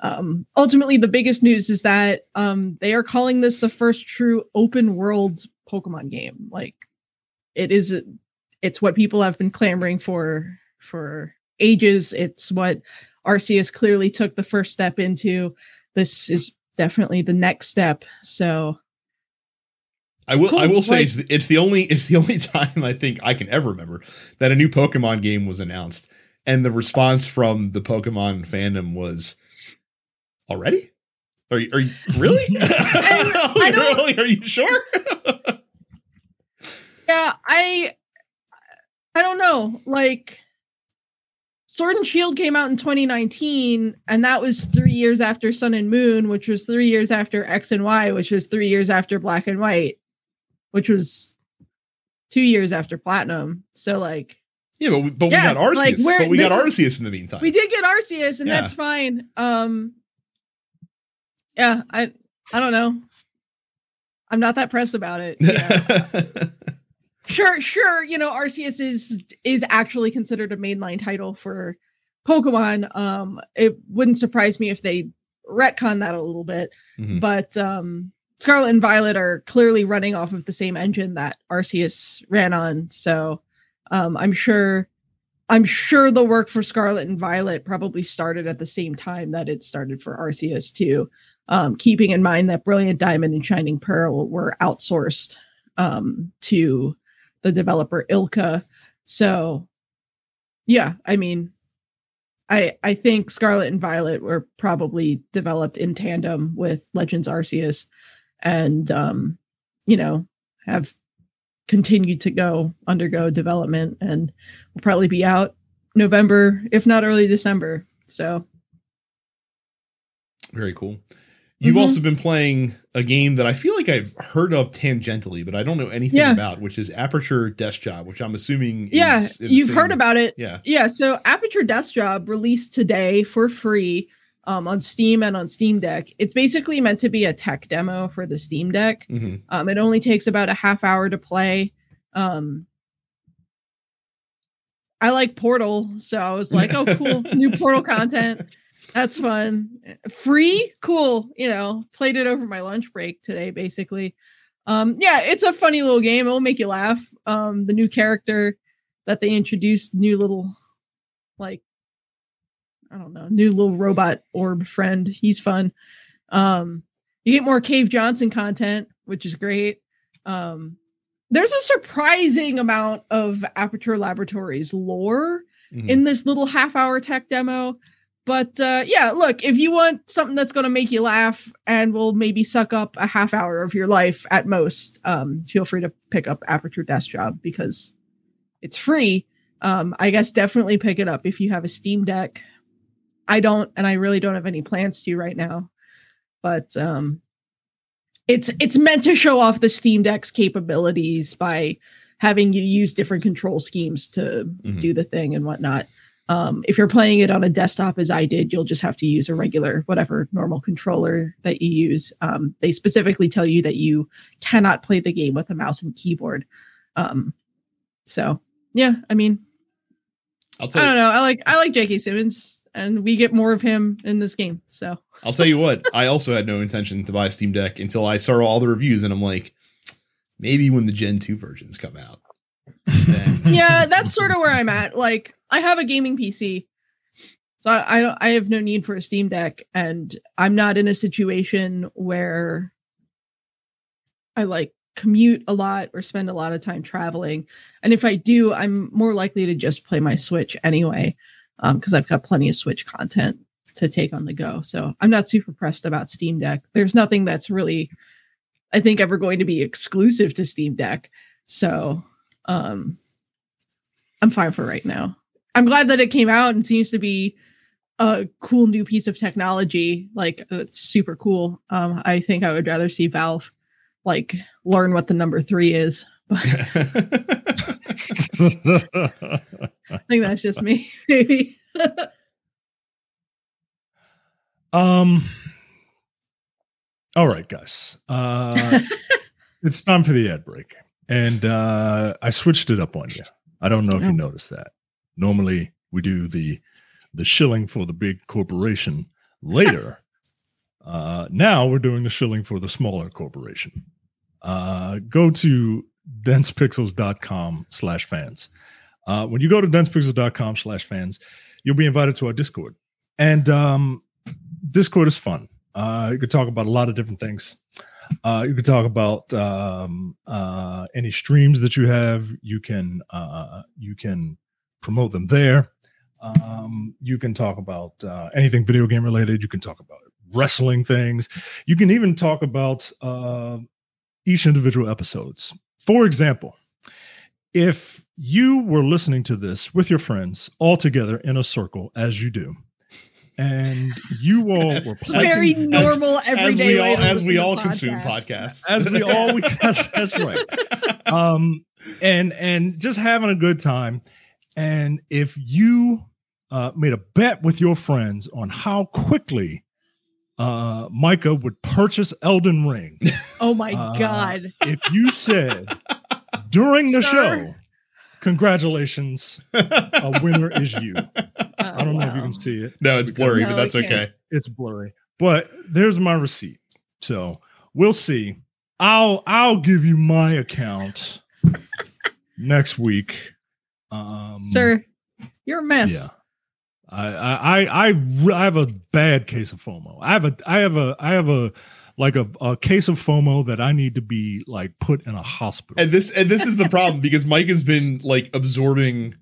um, ultimately, the biggest news is that um, they are calling this the first true open world Pokemon game. Like it is, it's what people have been clamoring for for ages. It's what Arceus clearly took the first step into. This is definitely the next step. So I will. Cool. I will say it's, the, it's, the only. It's the only [LAUGHS] time I think I can ever remember that a new Pokemon game was announced, and the response from the Pokemon fandom was, "Already? Are you? Are you [LAUGHS] [LAUGHS] really? I, really? Are you sure?" yeah, I. I don't know. Like, Sword and Shield came out in 2019, and that was three years after Sun and Moon, which was three years after X and Y, which was three years after Black and White, which was two years after Platinum. So like, yeah, but we, but yeah, we got Arceus. Like but we got Arceus in the meantime. We did get Arceus, and yeah. that's fine. Um, yeah, I I don't know. I'm not that pressed about it. [LAUGHS] sure, sure. You know, Arceus is is actually considered a mainline title for Pokemon. Um, it wouldn't surprise me if they retcon that a little bit, mm-hmm. but um, Scarlet and Violet are clearly running off of the same engine that Arceus ran on. So um, I'm sure I'm sure the work for Scarlet and Violet probably started at the same time that it started for Arceus too. Um, keeping in mind that Brilliant Diamond and Shining Pearl were outsourced um, to the developer ILCA. So, yeah, I mean, I I think Scarlet and Violet were probably developed in tandem with Legends Arceus, and um, you know have continued to go undergo development and will probably be out November, if not early December. So very cool. You've mm-hmm. also been playing a game that I feel like I've heard of tangentially, but I don't know anything yeah. about, which is Aperture Desk Job, which I'm assuming. Yeah, you've heard about it. Yeah, yeah. So Aperture Desk Job released today for free um, on Steam and on Steam Deck. It's basically meant to be a tech demo for the Steam Deck. Mm-hmm. Um, it only takes about a half hour to play. Um, I like Portal, so I was like, "Oh, cool, [LAUGHS] new Portal content." That's fun. Free? Cool. You know, played it over my lunch break today, basically. Um, yeah, it's a funny little game. It'll make you laugh. Um, the new character that they introduced, new little like I don't know, new little robot orb friend. He's fun. Um, you get more Cave Johnson content, which is great. Um, there's a surprising amount of Aperture Laboratories lore mm-hmm. in this little half hour tech demo. But uh, yeah, look, if you want something that's going to make you laugh and will maybe suck up a half hour of your life at most, um, feel free to pick up Aperture Desk Job because it's free. Um, I guess definitely pick it up if you have a Steam Deck. I don't, and I really don't have any plans to right now. But um, it's it's meant to show off the Steam Deck's capabilities by having you use different control schemes to mm-hmm. do the thing and whatnot. Um, if you're playing it on a desktop, as I did, you'll just have to use a regular, whatever normal controller that you use. Um, they specifically tell you that you cannot play the game with a mouse and keyboard. Um, so yeah, I mean, I'll tell I don't know. I like I like J.K. Simmons, and we get more of him in this game. So I'll tell you what. I also had no intention to buy a Steam Deck until I saw all the reviews, and I'm like, maybe when the Gen two versions come out. [LAUGHS] yeah, that's sort of where I'm at. Like, I have a gaming PC, so I, I don't. I have no need for a Steam Deck, and I'm not in a situation where I like commute a lot or spend a lot of time traveling. And if I do, I'm more likely to just play my Switch anyway, because um, I've got plenty of Switch content to take on the go. So I'm not super pressed about Steam Deck. There's nothing that's really, I think, ever going to be exclusive to Steam Deck. So um, I'm fine for right now. I'm glad that it came out and seems to be a cool new piece of technology. Like it's super cool. Um, I think I would rather see Valve like learn what the number three is. [LAUGHS] [LAUGHS] I think that's just me, maybe. [LAUGHS] um. All right, guys. Uh, [LAUGHS] it's time for the ad break and uh, I switched it up on you. I don't know if you noticed that. Normally we do the the shilling for the big corporation later. [LAUGHS] uh, now we're doing the shilling for the smaller corporation. Uh, go to densepixels.com slash fans. Uh, when you go to densepixels.com slash fans, you'll be invited to our Discord. And um, Discord is fun. Uh, you can talk about a lot of different things. Uh, you can talk about um, uh, any streams that you have. You can uh, you can promote them there. Um, you can talk about uh, anything video game related. You can talk about wrestling things. You can even talk about uh, each individual episodes. For example, if you were listening to this with your friends all together in a circle, as you do, and you all As- were placing, Very normal, as everyday we all as we to all consume podcasts. as we all [LAUGHS] [LAUGHS] we that's, that's right. um and and just having a good time and if you uh made a bet with your friends on how quickly uh micah would purchase elden ring. [LAUGHS] Oh my Uh, god. if you said during the Sir. show congratulations a winner is you. [LAUGHS] I don't know if you can see it. No, it's blurry, No, but that's I okay. it's blurry. But there's my receipt. So we'll see. I'll i'll give you my account [LAUGHS] next week. Um Sir, you're a mess. yeah I, I I I have a bad case of FOMO. I have a I have a I have a like a, a case of FOMO that I need to be like put in a hospital. And this and this is the problem [LAUGHS] because Mike has been like absorbing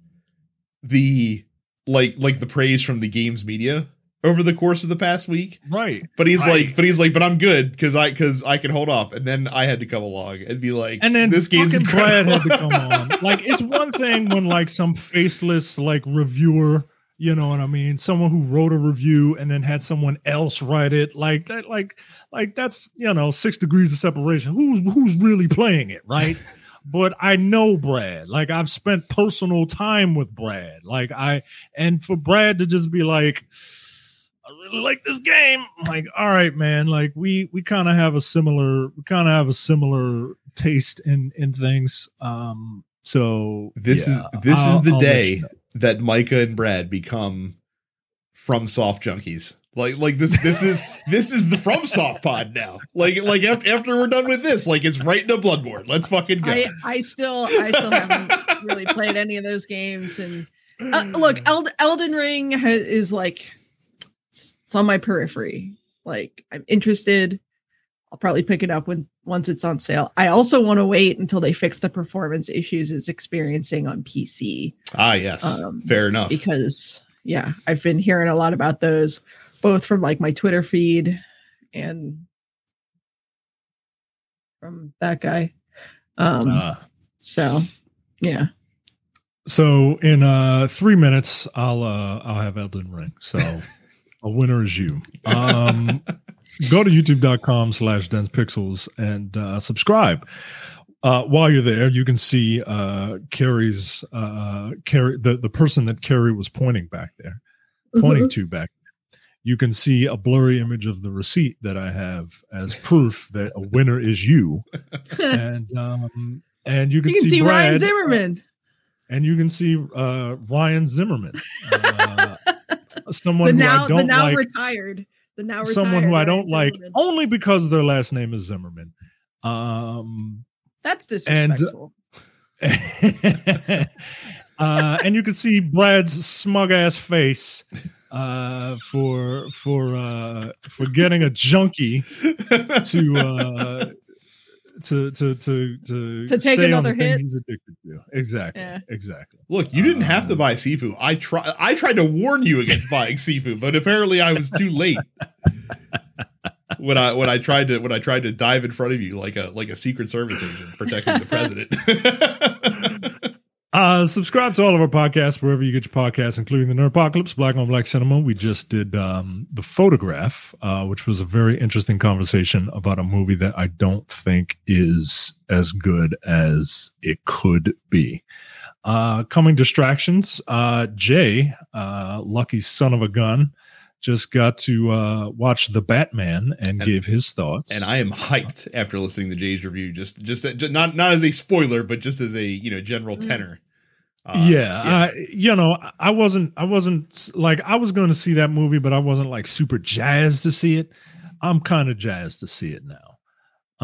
the like like the praise from the games media over the course of the past week. right. But he's like, but he's like, but I'm good because I because I can hold off. And then I had to come along and be like, And then this game's fucking Brad had to come [LAUGHS] on. Like it's one thing when like some faceless like reviewer, you know what I mean, someone who wrote a review and then had someone else write it. Like that, like like that's you know six degrees of separation. Who's who's really playing it, right? [LAUGHS] but I know Brad. Like I've spent personal time with Brad. Like I and for Brad to just be like, I really like this game. I'm like, all right, man. Like we we kind of have a similar we kind of have a similar taste in in things. Um so This yeah, is this I'll- is the I'll day you know. That Micah and Brad become FromSoft junkies. Like like this this is [LAUGHS] this is the FromSoft pod now. Like like after, after we're done with this, like it's right into Bloodborne. Let's fucking go. I, I still I still haven't really played any of those games and uh, look Eld- Elden Ring ha- is like it's, it's on my periphery like I'm interested I'll probably pick it up when once it's on sale I also want to wait until they fix the performance issues it's experiencing on PC ah yes, Um, fair enough. because yeah I've been hearing a lot about those both from like my Twitter feed and from that guy um Uh, so yeah so in uh three minutes I'll uh I'll have Elden Ring. So [LAUGHS] a winner is you. Um go to youtube.com slash dense pixels and uh subscribe. Uh, while you're there, you can see uh, Carrie's uh, Carrie, the, the person that Carrie was pointing back there, pointing to back. You can see a blurry image of the receipt that I have as proof that a winner is you, [LAUGHS] and um, and you can, you can see, Ryan Brad, Zimmerman. and you can see uh, Ryan Zimmerman, uh, [LAUGHS] someone the who now I don't now like, retired. Now someone who I don't like Zimmerman. only because their last name is Zimmerman. Um, That's and- disrespectful. [LAUGHS] uh, and you can see Brad's smug ass face uh, for for uh, for getting a junkie to uh, to to to to To take stay on another the hit? He's addicted to. Exactly. Yeah. Exactly. Look, you didn't have to Um, buy Sifu. I try I tried to warn you against buying Sifu, but apparently I was too late. when I when I tried to when I tried to dive in front of you like a like a secret service agent protecting the president. [LAUGHS] Uh, subscribe to all of our podcasts wherever you get your podcasts, including the Nerdpocalypse, Black on Black Cinema. We just did um, the photograph, uh, which was a very interesting conversation about a movie that I don't think is as good as it could be. Uh, coming distractions, uh, Jay, uh, lucky son of a gun, just got to uh, watch the Batman and, And- gave his thoughts. and I am hyped after listening to Jay's review. Just just, just not not as a spoiler, but just as a you know general Mm. tenor. Uh, yeah, I, you know, I wasn't, I wasn't like I was going to see that movie, but I wasn't like super jazzed to see it. I'm kind of jazzed to see it now.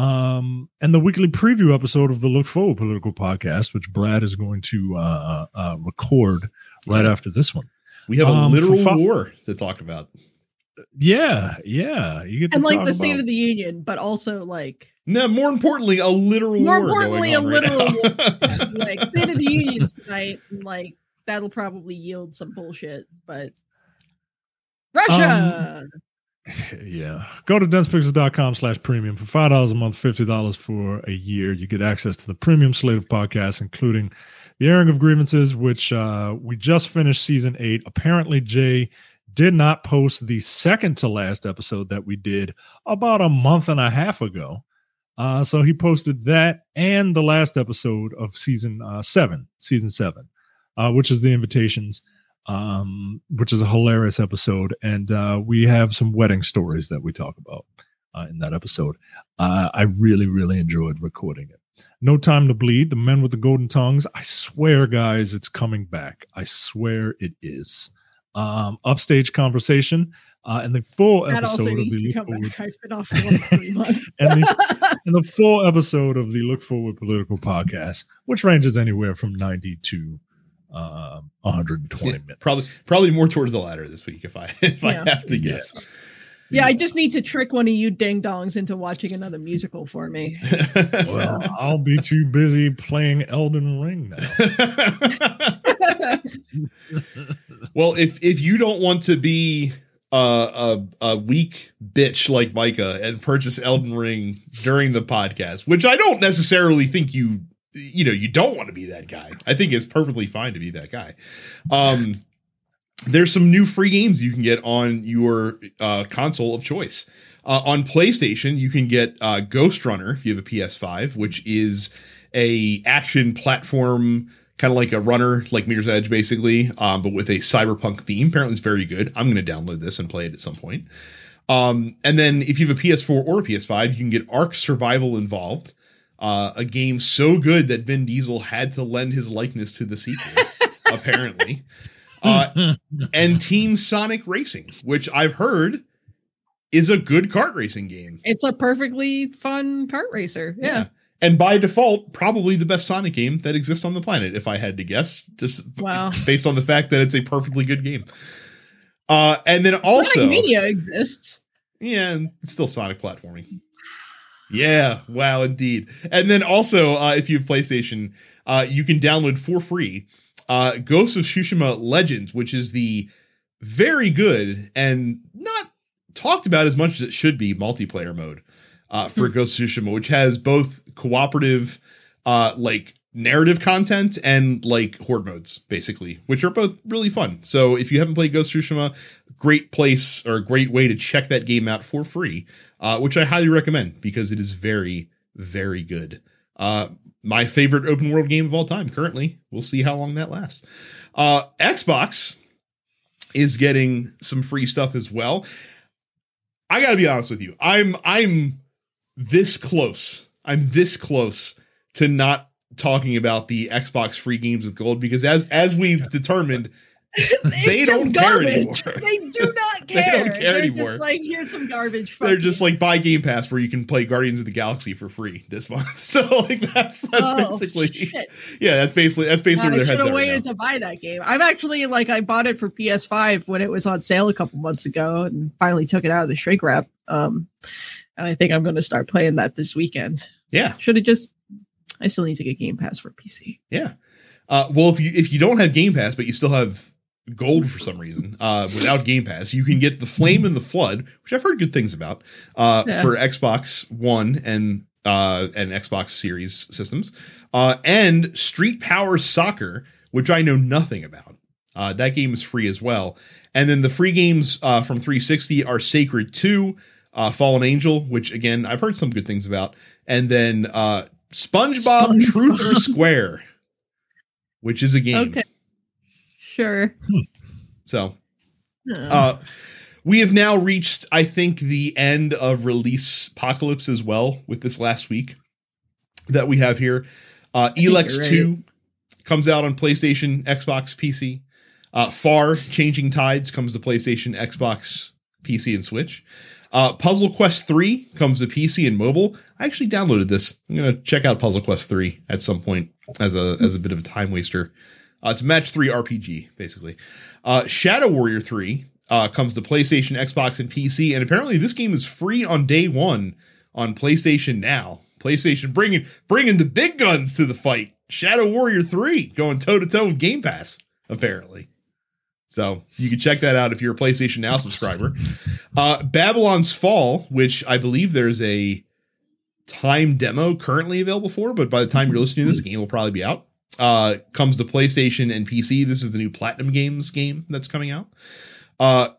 Um, and the weekly preview episode of the Look Forward Political Podcast, which Brad is going to uh, uh, record right Yeah. after this one. we have a Um, literal fo- war to talk about. Yeah, yeah, you get to and like talk the State of the Union, but also like No, more importantly, a literal More war. importantly, going on a right literal now. war. [LAUGHS] like State of the Unions tonight, and like that'll probably yield some bullshit. But Russia, [SIGHS] Yeah. Go to densepixels.com slash premium for $5 a month, $50 for a year. You get access to the premium slate of podcasts, including the airing of grievances, which uh, we just finished season eight. Apparently, Jay did not post the second to last episode that we did about a month and a half ago. Uh, so he posted that and the last episode of season uh, seven, season seven, uh, which is the invitations, um, which is a hilarious episode. And uh, we have some wedding stories that we talk about uh, in that episode. Uh, I really, really enjoyed recording it. No Time to Bleed, The Men with the Golden Tongues. I swear, guys, it's coming back. I swear it is. Um, upstage conversation. Uh, and the full That episode also of the to Look come Forward back. I've been off for three months. [LAUGHS] and the, and the full episode of the Look Forward Political Podcast, which ranges anywhere from 90 to um, 120 Yeah, minutes. Probably probably more towards the latter this week if I [LAUGHS] if I have to Yeah. guess. yeah, I just need to trick one of you ding dongs into watching another musical for me. [LAUGHS] Well, I'll be too busy playing Elden Ring now. well, if if you don't want to be a a weak bitch like Micah and purchase Elden Ring during the podcast, which I don't necessarily think you you know you don't want to be that guy. I think it's perfectly fine to be that guy. Um, there's some new free games you can get on your uh, console of choice. Uh, on PlayStation, you can get uh, Ghostrunner if you have a PS5, which is a action platform, kind of like a runner, like Mirror's Edge, basically, um, but with a cyberpunk theme. Apparently, it's very good. I'm going to download this and play it at some point. Um, and then if you have a PS4 or a PS5, you can get Ark Survival Evolved, uh, a game so good that Vin Diesel had to lend his likeness to the sequel, [LAUGHS] apparently. Uh, and Team Sonic Racing, which I've heard is a good kart racing game. It's a perfectly fun kart racer. Yeah. And by default, probably the best Sonic game that exists on the planet, if I had to guess, just Wow. [LAUGHS] based on the fact that it's a perfectly good game. Uh, and then also, Sonic Mania exists. yeah, it's still Sonic platforming. Yeah, wow, indeed. And then also, uh, if you have PlayStation, uh, you can download for free uh, Ghost of Tsushima Legends, which is the very good and not talked about as much as it should be multiplayer mode uh, for Ghost Tsushima, which has both cooperative, uh, like narrative content and like horde modes, basically, which are both really fun. So if you haven't played Ghost Tsushima, great place or a great way to check that game out for free, uh, which I highly recommend because it is very, very good. Uh, my favorite open world game of all time currently. We'll see how long that lasts. Uh, Xbox is getting some free stuff as well. I got to be honest with you. I'm I'm this close. I'm this close to not talking about the Xbox free games with gold because as as we've determined [LAUGHS] [LAUGHS] [LAUGHS] They don't care garbage. anymore. They do not They care. don't care They're anymore. just like, here's some garbage. they're just like buy Game Pass where you can play Guardians of the Galaxy for free this month. So like that's that's Oh, basically shit. yeah, that's basically that's basically I where their heads right waited now. to buy that game. I'm actually like I bought it for PS5 when it was on sale a couple months ago, and finally took it out of the shrink wrap. Um, and I think I'm going to start playing that this weekend. Yeah, Should have just. I still need to get Game Pass for PC. yeah. Uh, well, if you if you don't have Game Pass but you still have gold for some reason uh, without Game Pass, you can get the Flame and the Flood, which I've heard good things about uh, Yeah. for Xbox One and uh, and Xbox Series systems, uh, and Street Power Soccer, which I know nothing about. Uh, that game is free as well. And then the free games uh, from 360 are Sacred 2, uh, Fallen Angel, which again, I've heard some good things about. And then uh, SpongeBob, SpongeBob. Truth or [LAUGHS] Square, which is a game. Okay. Sure. So Uh, uh, we have now reached, I think, the end of release apocalypse as well with this last week that we have here. Uh, think Elex you're 2 comes out on PlayStation, Xbox, PC. Uh, Far Changing Tides comes to PlayStation, Xbox, PC, and Switch. Uh, Puzzle Quest 3 comes to PC and mobile. I actually downloaded this. I'm gonna check out Puzzle Quest 3 at some point as a as a bit of a time waster. Uh, it's match three RPG, basically. Uh, Shadow Warrior 3 uh, comes to PlayStation, Xbox, and PC, and apparently this game is free on day one on PlayStation now. PlayStation bringing bringing the big guns to the fight. Shadow Warrior 3 going toe to toe with Game Pass, apparently. So you can check that out if you're a PlayStation Now subscriber. Uh, Babylon's Fall, which I believe there's a time demo currently available for, but by the time you're listening to this, the game will probably be out. Uh, comes to PlayStation and PC. This is the new Platinum Games game that's coming out. Uh,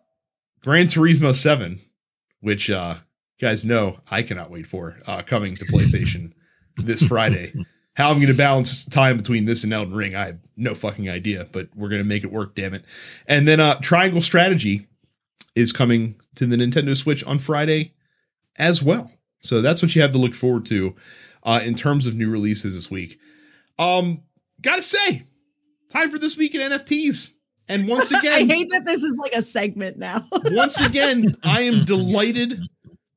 Gran Turismo 7, which uh, guys know I cannot wait for, uh, coming to PlayStation this Friday. [LAUGHS] How I'm going to balance time between this and Elden Ring, I have no fucking idea, but we're going to make it work, damn it. And then uh, Triangle Strategy is coming to the Nintendo Switch on Friday as well. So that's what you have to look forward to uh, in terms of new releases this week. Um, gotta say, time for this week in NFTs. And once [LAUGHS] again, I hate that this is like a segment now. [LAUGHS] once again, I am delighted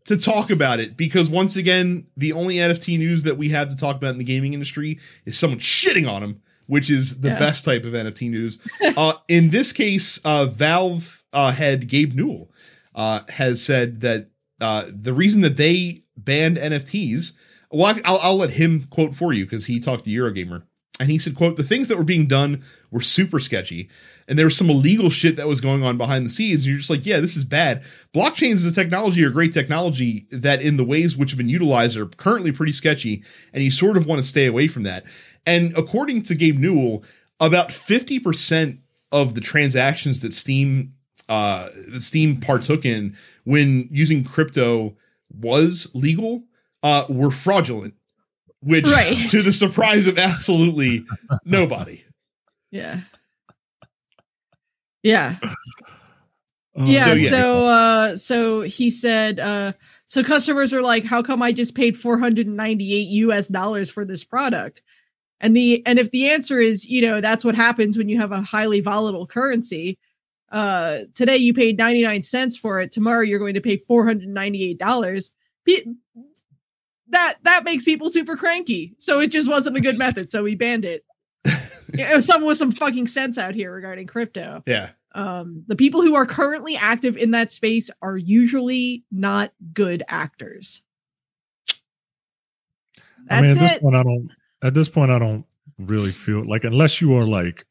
to talk about it because once again, the only NFT news that we have to talk about in the gaming industry is someone shitting on them, which is the Yeah. best type of NFT news. [LAUGHS] uh, in this case, uh, Valve uh, head Gabe Newell uh, has said that uh, the reason that they banned NFTs, well, I'll, I'll let him quote for you because he talked to Eurogamer. And he said, quote, the things that were being done were super sketchy. And there was some illegal shit that was going on behind the scenes. And you're just like, yeah, this is bad. Blockchains as a technology are great technology that in the ways which have been utilized are currently pretty sketchy. And you sort of want to stay away from that. And according to Gabe Newell, about 50% of the transactions that Steam uh that Steam partook in when using crypto was legal uh were fraudulent which Right. [LAUGHS] to the surprise of absolutely nobody yeah. Yeah. Uh, yeah So, so, uh so he said uh so customers are like how come i just paid 498 us dollars for this product and the and if the answer is you know that's what happens when you have a highly volatile currency uh today you paid 99 cents for it tomorrow you're going to pay 498 dollars that that makes people super cranky so it just wasn't a good method so we banned it you know, someone with some fucking sense out here regarding crypto yeah um, the people who are currently active in that space are usually not good actors. That's I mean, at this point, I don't. At this point, I don't really feel like unless you are like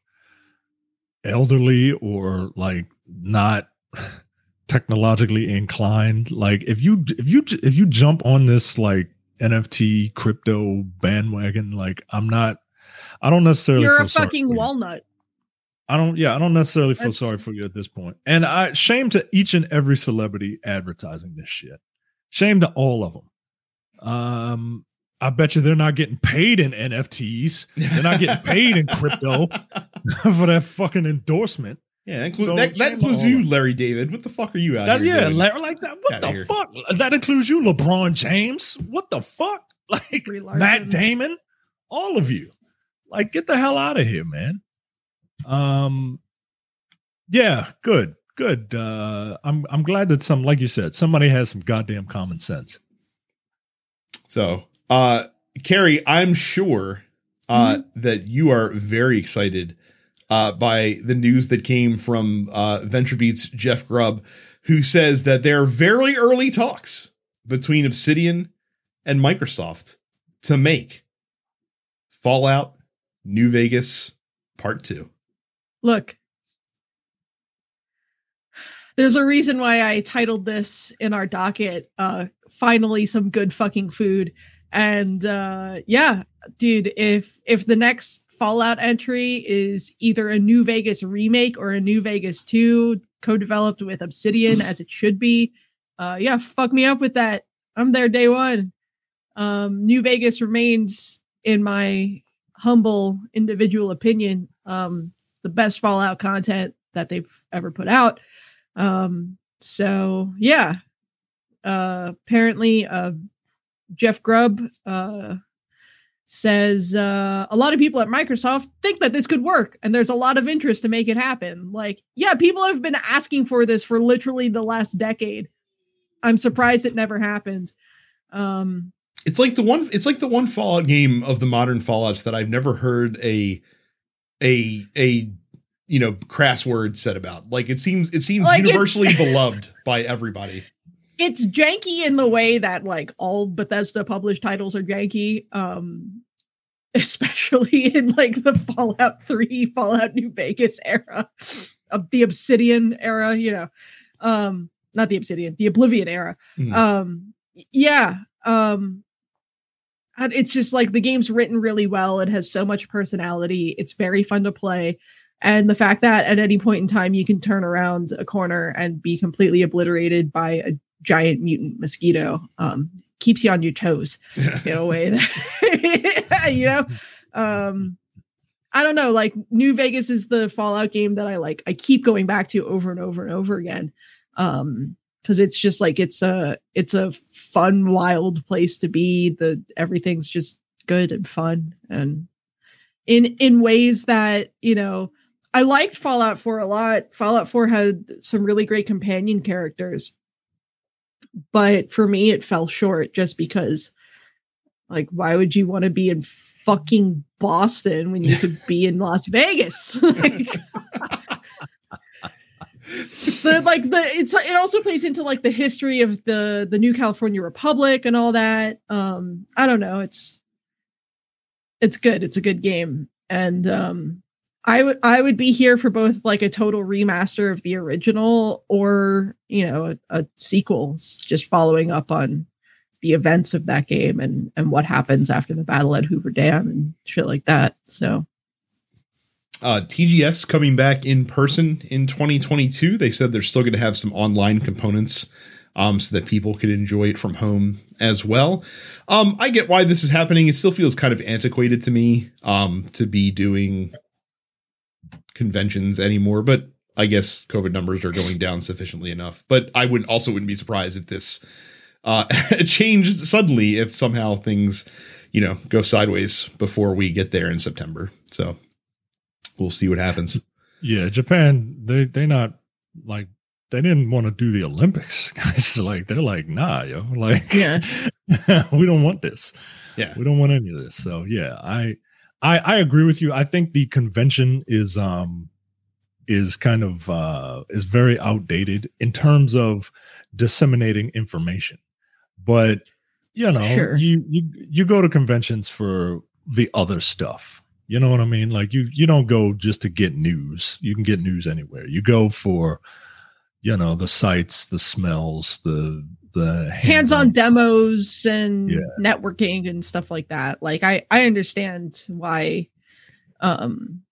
elderly or like not [SIGHS] technologically inclined. Like if you if you if you jump on this like NFT crypto bandwagon, like I'm not. I don't necessarily. You're a sorry fucking walnut. I don't. Yeah, I don't necessarily feel That's- sorry for you at this point. And I shame to each and every celebrity advertising this shit. Shame to all of them. Um, I bet you they're not getting paid in NFTs. They're not getting paid in crypto [LAUGHS] [LAUGHS] for that fucking endorsement. Yeah that, inclu- So that, that includes you larry david what the fuck are you out That, here yeah, doing? Larry, like that. What the here. fuck? That includes you, LeBron James. What the fuck? [LAUGHS] Like Matt Damon, all of you. Like, get the hell out of here, man. Um, yeah, good, good. Uh, I'm I'm glad that some, like you said, somebody has some goddamn common sense. so uh carrie i'm sure uh that you are very excited uh by the news that came from uh venturebeat's jeff grubb who says that there are very early talks between obsidian and microsoft to make fallout new vegas part two Look, there's a reason why I titled this in our docket, uh, finally some good fucking food. And uh yeah, dude, if if the next Fallout entry is either a New Vegas remake or a New Vegas 2 co-developed with Obsidian as it should be, uh yeah, fuck me up with that. I'm there day one. Um New Vegas remains in my humble individual opinion um the best Fallout content that they've ever put out. Um, so yeah. Uh, apparently, uh, Jeff Grubb uh, says uh, a lot of people at Microsoft think that this could work, and there's a lot of interest to make it happen. Like, yeah, people have been asking for this for literally the last decade. I'm surprised it never happened. Um, It's like the one. It's like the one Fallout game of the modern Fallout's that I've never heard a a a you know crass word said about. Like it seems it seems Like, universally [LAUGHS] beloved by everybody. it's janky in the way that like all Bethesda published titles are janky. Um [LAUGHS] especially in like the Fallout 3, Fallout New Vegas era. uh, the Obsidian era, you know, um, not the Obsidian, the Oblivion era. Mm. Um, yeah, um, it's just like the game's written really well. It has so much personality. It's very fun to play. And the fact that at any point in time you can turn around a corner and be completely obliterated by a giant mutant mosquito um, keeps you on your toes [LAUGHS] in a way that, [LAUGHS] you know, um, I don't know. Like New Vegas is the Fallout game that I like. I keep going back to over and over and over again. Um, because it's just like it's a it's a fun, wild place to be. The everything's just good and fun and in in ways that you know I liked Fallout 4 a lot. Fallout 4 had some really great companion characters. But for me it fell short just because like why would you want to be in fucking Boston when you could be in Las Vegas? [LAUGHS] like, the like the it's it also plays into like the history of the the new California Republic and all that. Um I don't know, it's it's good. It's a good game. And um I would I would be here for both like a total remaster of the original or, you know, a, a sequel just following up on the events of that game and and what happens after the battle at Hoover Dam and shit like that. So uh, TGS coming back in person in 2022. They said they're still going to have some online components um, so that people could enjoy it from home as well. Um, I get why this is happening. It still feels kind of antiquated to me um, to be doing conventions anymore, but I guess COVID numbers are going down sufficiently enough. But I wouldn't also wouldn't be surprised if this uh, [LAUGHS] changed suddenly if somehow things, you know, go sideways before we get there in September. So we'll see what happens. Yeah, Japan, they they not like they didn't want to do the Olympics. [LAUGHS] Guys, like they're like, nah, yo, like yeah, [LAUGHS] we don't want this. Yeah, we don't want any of this. So yeah, I I I agree with you. I think the convention is um is kind of uh is very outdated in terms of disseminating information. But you know, sure. you you you go to conventions for the other stuff you know what I mean? Like you you don't go just to get news. You can get news anywhere. You go for you know the sights, the smells, the the hands-on, demos and yeah. networking and stuff like that. Like I I understand why um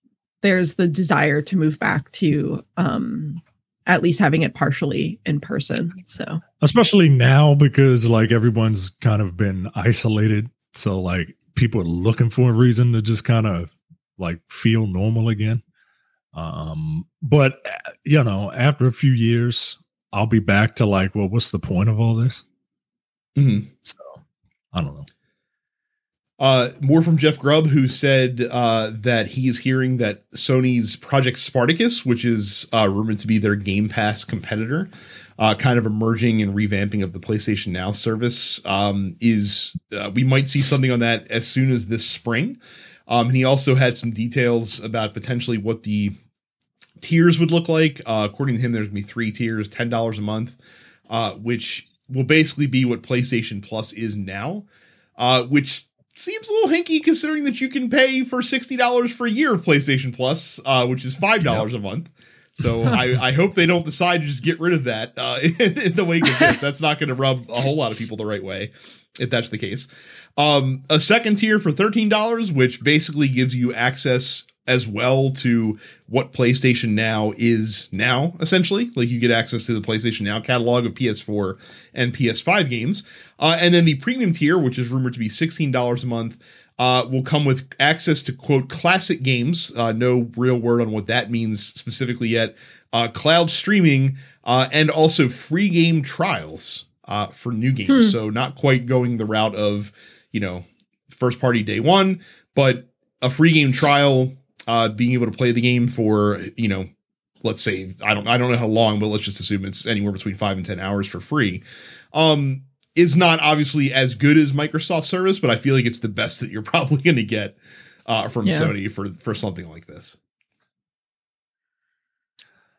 there's the desire to move back to um at least having it partially in person. So especially now because like everyone's kind of been isolated. So like people are looking for a reason to just kind of like feel normal again. Um, but uh, you know, after a few years, I'll be back to like, well, what's the point of all this? Mm-hmm. So I don't know. Uh, more from Jeff Grubb, who said uh, that he's hearing that Sony's Project Spartacus, which is uh, rumored to be their Game Pass competitor, uh, kind of emerging and revamping of the PlayStation Now service um, is uh, we might see something on that as soon as this spring. Um, and he also had some details about potentially what the tiers would look like. Uh, according to him, there's gonna be three tiers, ten dollars a month, uh, which will basically be what PlayStation Plus is now, uh, which seems a little hinky considering that you can pay for sixty dollars for a year of PlayStation Plus, uh, which is five dollars yep. a month. So [LAUGHS] I, I hope they don't decide to just get rid of that uh, in, [LAUGHS] in the wake of this. That's not going to rub a whole lot of people the right way, if that's the case. Um, a second tier for thirteen dollars, which basically gives you access as well to what PlayStation Now is now, essentially. Like you get access to the PlayStation Now catalog of PS4 and PS5 games. Uh, and then the premium tier, which is rumored to be $16 a month, uh, will come with access to quote classic games. Uh, no real word on what that means specifically yet. Uh, cloud streaming uh, and also free game trials uh, for new games. Hmm. So not quite going the route of you know first party day one, but a free game trial. Uh, being able to play the game for you know let's say I don't I don't know how long, but let's just assume it's anywhere between five and ten hours for free. Um, is not obviously as good as Microsoft service, but I feel like it's the best that you're [LAUGHS] probably going to get uh, from yeah. Sony for for something like this.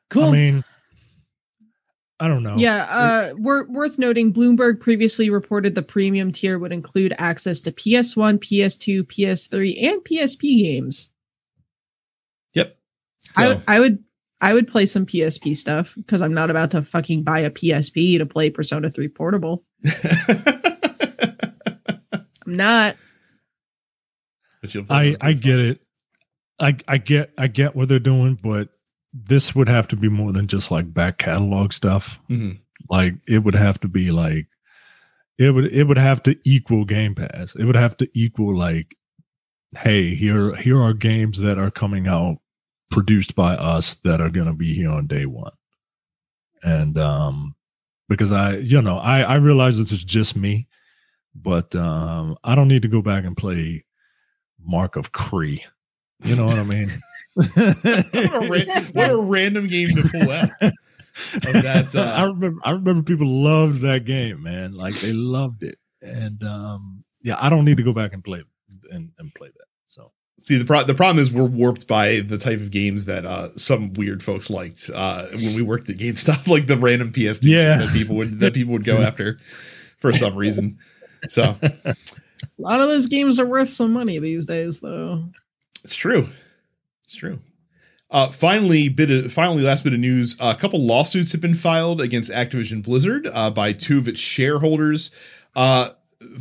Cool. I mean, I don't know. Yeah, uh, wor- worth noting. Bloomberg previously reported the premium tier would include access to PS1, PS2, PS3, and PSP games. Yep. So. I, I would I would play some PSP stuff because I'm not about to fucking buy a PSP to play Persona 3 Portable. [LAUGHS] I'm not. I I get it. I I get I get what they're doing, but this would have to be more than just like back catalog stuff. Mm-hmm. Like it would have to be like it would it would have to equal Game Pass. It would have to equal like, hey, here here are games that are coming out produced by us that are gonna be here on day one. And um because I you know, I I realize this is just me, but um I don't need to go back and play Mark of Kri. You know what I mean? [LAUGHS] what, a ra- [LAUGHS] what a random game to pull out. Of that, uh, I remember. I remember people loved that game, man. Like they loved it, and um, yeah, I don't need to go back and play and, and play that. So see the pro- the problem is we're warped by the type of games that uh, some weird folks liked uh, when we worked at GameStop, [LAUGHS] like the random PS2 yeah. that people would that people would go [LAUGHS] after for some reason. So a lot of those games are worth some money these days, though. It's true. It's true. Uh, finally, bit of, finally, last bit of news: a couple lawsuits have been filed against Activision Blizzard uh, by two of its shareholders uh,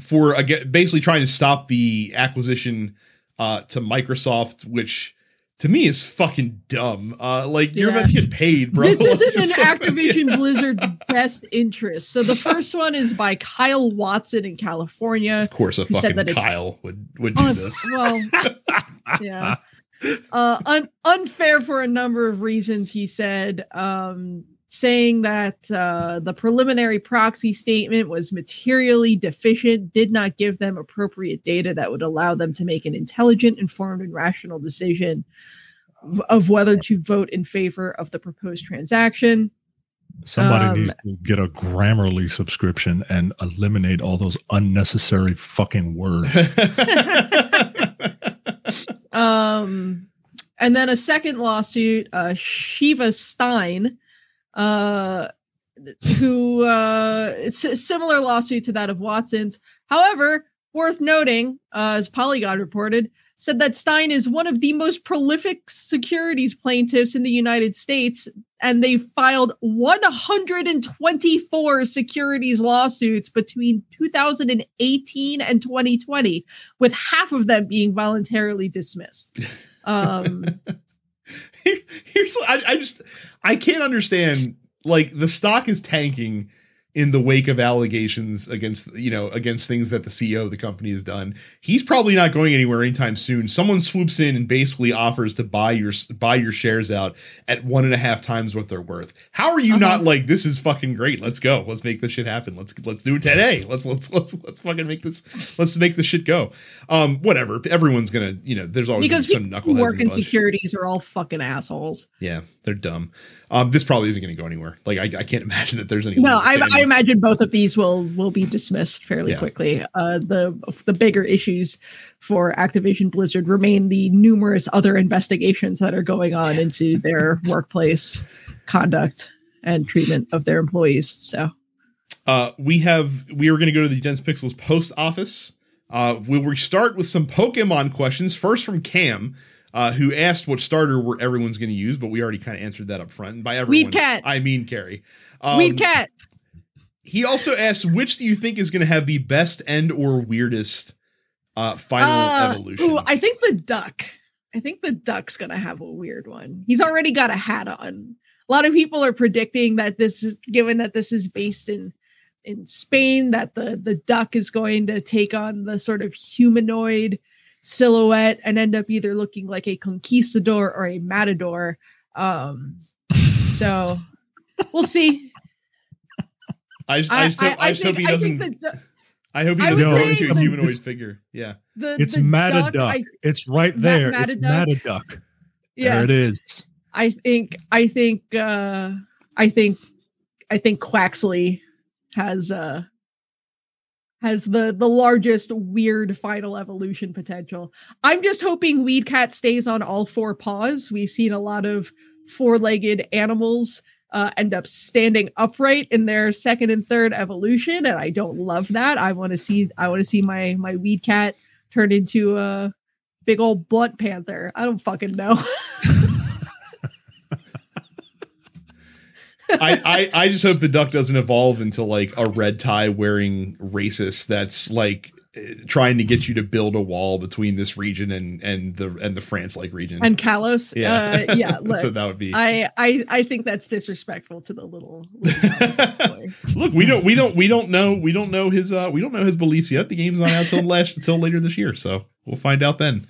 for again, basically trying to stop the acquisition uh, to Microsoft, which to me is fucking dumb. Uh, like you're Yeah. about to get paid, bro. This isn't in like- [LAUGHS] Activision Blizzard's best interest. So the first one is by Kyle Watson in California. Of course, a fucking Kyle would would do this. Well, [LAUGHS] yeah. Uh, un- unfair for a number of reasons, he said, um, saying that uh, the preliminary proxy statement was materially deficient, did not give them appropriate data that would allow them to make an intelligent, informed, and rational decision of whether to vote in favor of the proposed transaction. somebody Um, needs to get a Grammarly subscription and eliminate all those unnecessary fucking words. [LAUGHS] [LAUGHS] Um, and then a second lawsuit, uh, Shiva Stein, uh, who uh, it's a similar lawsuit to that of Watson's. However, worth noting, uh, as Polygon reported, said that Stein is one of the most prolific securities plaintiffs in the United States, and they filed 124 securities lawsuits between 2018 and 2020, with half of them being voluntarily dismissed. [LAUGHS] Um, Here's I, I just I can't understand like the stock is tanking in the wake of allegations against you know against things that the CEO of the company has done. He's probably not going anywhere anytime soon. Someone swoops in and basically offers to buy your buy your shares out at one and a half times what they're worth. How are you Uh-huh. not like this is fucking great? Let's go. Let's make this shit happen. Let's let's do it today. Let's let's let's let's fucking make this. Let's make this shit go. Um, whatever. Everyone's gonna you know. There's always because some knuckleheads work in in the bunch. securities are all fucking assholes. Yeah, they're dumb. Um, this probably isn't going to go anywhere. Like, I, I can't imagine that there's any. No, I. I imagine both of these will will be dismissed fairly Yeah. quickly. Uh, the the bigger issues for Activision Blizzard remain the numerous other investigations that are going on into their [LAUGHS] workplace conduct and treatment of their employees. So Uh, we have we are going to go to the Dense Pixels post office. Uh, we'll we start with some Pokemon questions. First from Cam, uh, who asked what starter were everyone's going to use, but we already kind of answered that up front. And by everyone, Cat. I mean Carrie. Um, Weed Cat. He also asks which do you think is going to have the best and or weirdest uh, final Uh, evolution? Ooh, I think the duck. I think the duck's gonna have a weird one. He's already got a hat on. A lot of people are predicting that this is given that this is based in in Spain, that the the duck is going to take on the sort of humanoid silhouette and end up either looking like a conquistador or a matador. Um, so we'll see. I just, I just, hope, I, just hope he think- I doesn't. the, I hope he I doesn't would go say into a humanoid it's- figure. Yeah. the It's the Mataduck. duck, I- it's right Ma- there. it's Mataduck? Mataduck. yeah, There it is. I think I think uh I think I think Quaxly has uh has the the largest weird final evolution potential. I'm just hoping Weedcat stays on all four paws. We've seen a lot of four-legged animals uh, end up standing upright in their second and third evolution, and I don't love that. I want to see I want to see my my weed cat turn into a big old blunt panther. I don't fucking know. [LAUGHS] I, I I just hope the duck doesn't evolve into like a red tie wearing racist that's like trying to get you to build a wall between this region and and the and the France like region and Kalos. Yeah, uh, yeah. [LAUGHS] Look, so that would be. I I I think that's disrespectful to the little. little [LAUGHS] Look, we don't we don't we don't know we don't know his uh we don't know his beliefs yet. The game's not out till last until later this year, so we'll find out then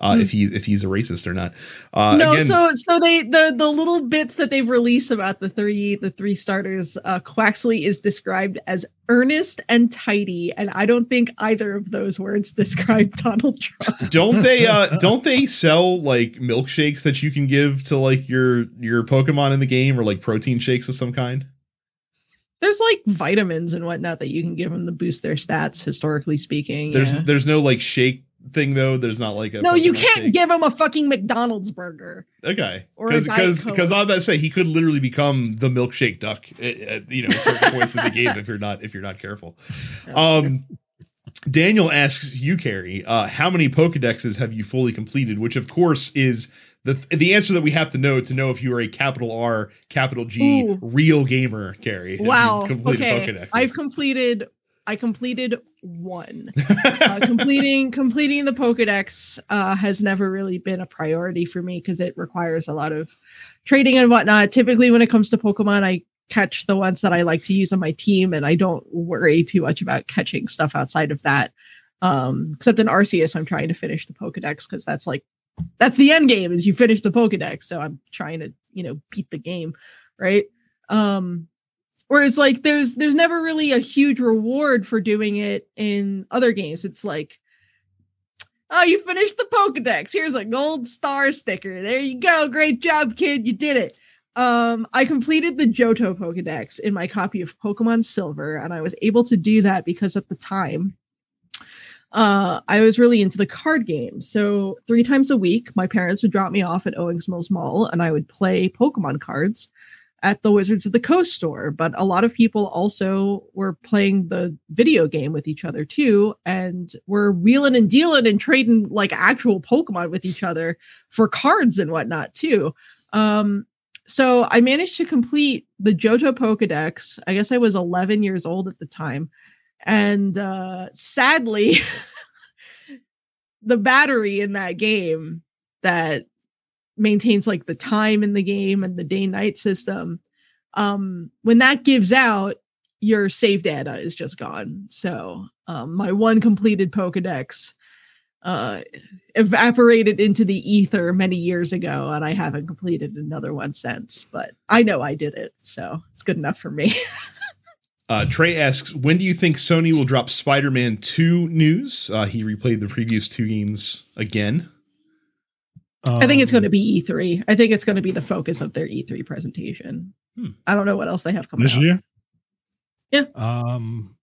uh, if he if he's a racist or not. Uh, no, again, so so they the the little bits that they've released about the three the three starters, uh, Quaxly is described as earnest and tidy, and I don't think either of those words [LAUGHS] describe Donald Trump. Don't they? Uh, don't they sell like milkshakes that you can give to like your your Pokemon in the game, or like protein shakes of some kind? There's like vitamins and whatnot that you can give them to boost their stats. Historically speaking, there's yeah. there's no like shake thing though? There's not like a no. You can't give him a fucking McDonald's burger. Okay, because because because I'm about to say he could literally become the milkshake duck at, at you know certain [LAUGHS] points in the game if you're not if you're not careful. That's um. True. Daniel asks you, Carrie, uh, how many Pokedexes have you fully completed? Which, of course, is the the answer that we have to know to know if you are a capital R, capital G, Ooh. real gamer, Carrie. Wow. Okay. I've completed I completed one. [LAUGHS] uh, completing completing the Pokedex uh, has never really been a priority for me because it requires a lot of trading and whatnot. Typically, when it comes to Pokemon, I catch the ones that I like to use on my team, and I don't worry too much about catching stuff outside of that. Um, except in Arceus, I'm trying to finish the Pokedex because that's like that's the end game is you finish the Pokedex. So I'm trying to you know beat the game, right? Um, Whereas like there's there's never really a huge reward for doing it in other games. It's like, oh, you finished the Pokedex. Here's a gold star sticker. There you go. Great job, kid. You did it. Um, I completed the Johto Pokedex in my copy of Pokemon Silver, and I was able to do that because at the time uh, I was really into the card game. So three times a week, my parents would drop me off at Owings Mills Mall, and I would play Pokemon cards at the Wizards of the Coast store, but a lot of people also were playing the video game with each other too, and were wheeling and dealing and trading like actual Pokemon with each other for cards and whatnot too. Um, so I managed to complete the Johto Pokedex. I guess I was 11 years old at the time, and uh, sadly, [LAUGHS] the battery in that game that maintains like the time in the game and the day night system um when that gives out your save data is just gone so um my one completed pokédex uh evaporated into the ether many years ago and i haven't completed another one since but i know i did it so it's good enough for me [LAUGHS] Uh, Trey asks, when do you think Sony will drop Spider Man 2 news? Uh, he replayed the previous two games again. Um, I think it's going to be E3. I think it's going to be the focus of their E3 presentation. Hmm. I don't know what else they have coming this out. year. Yeah. Um,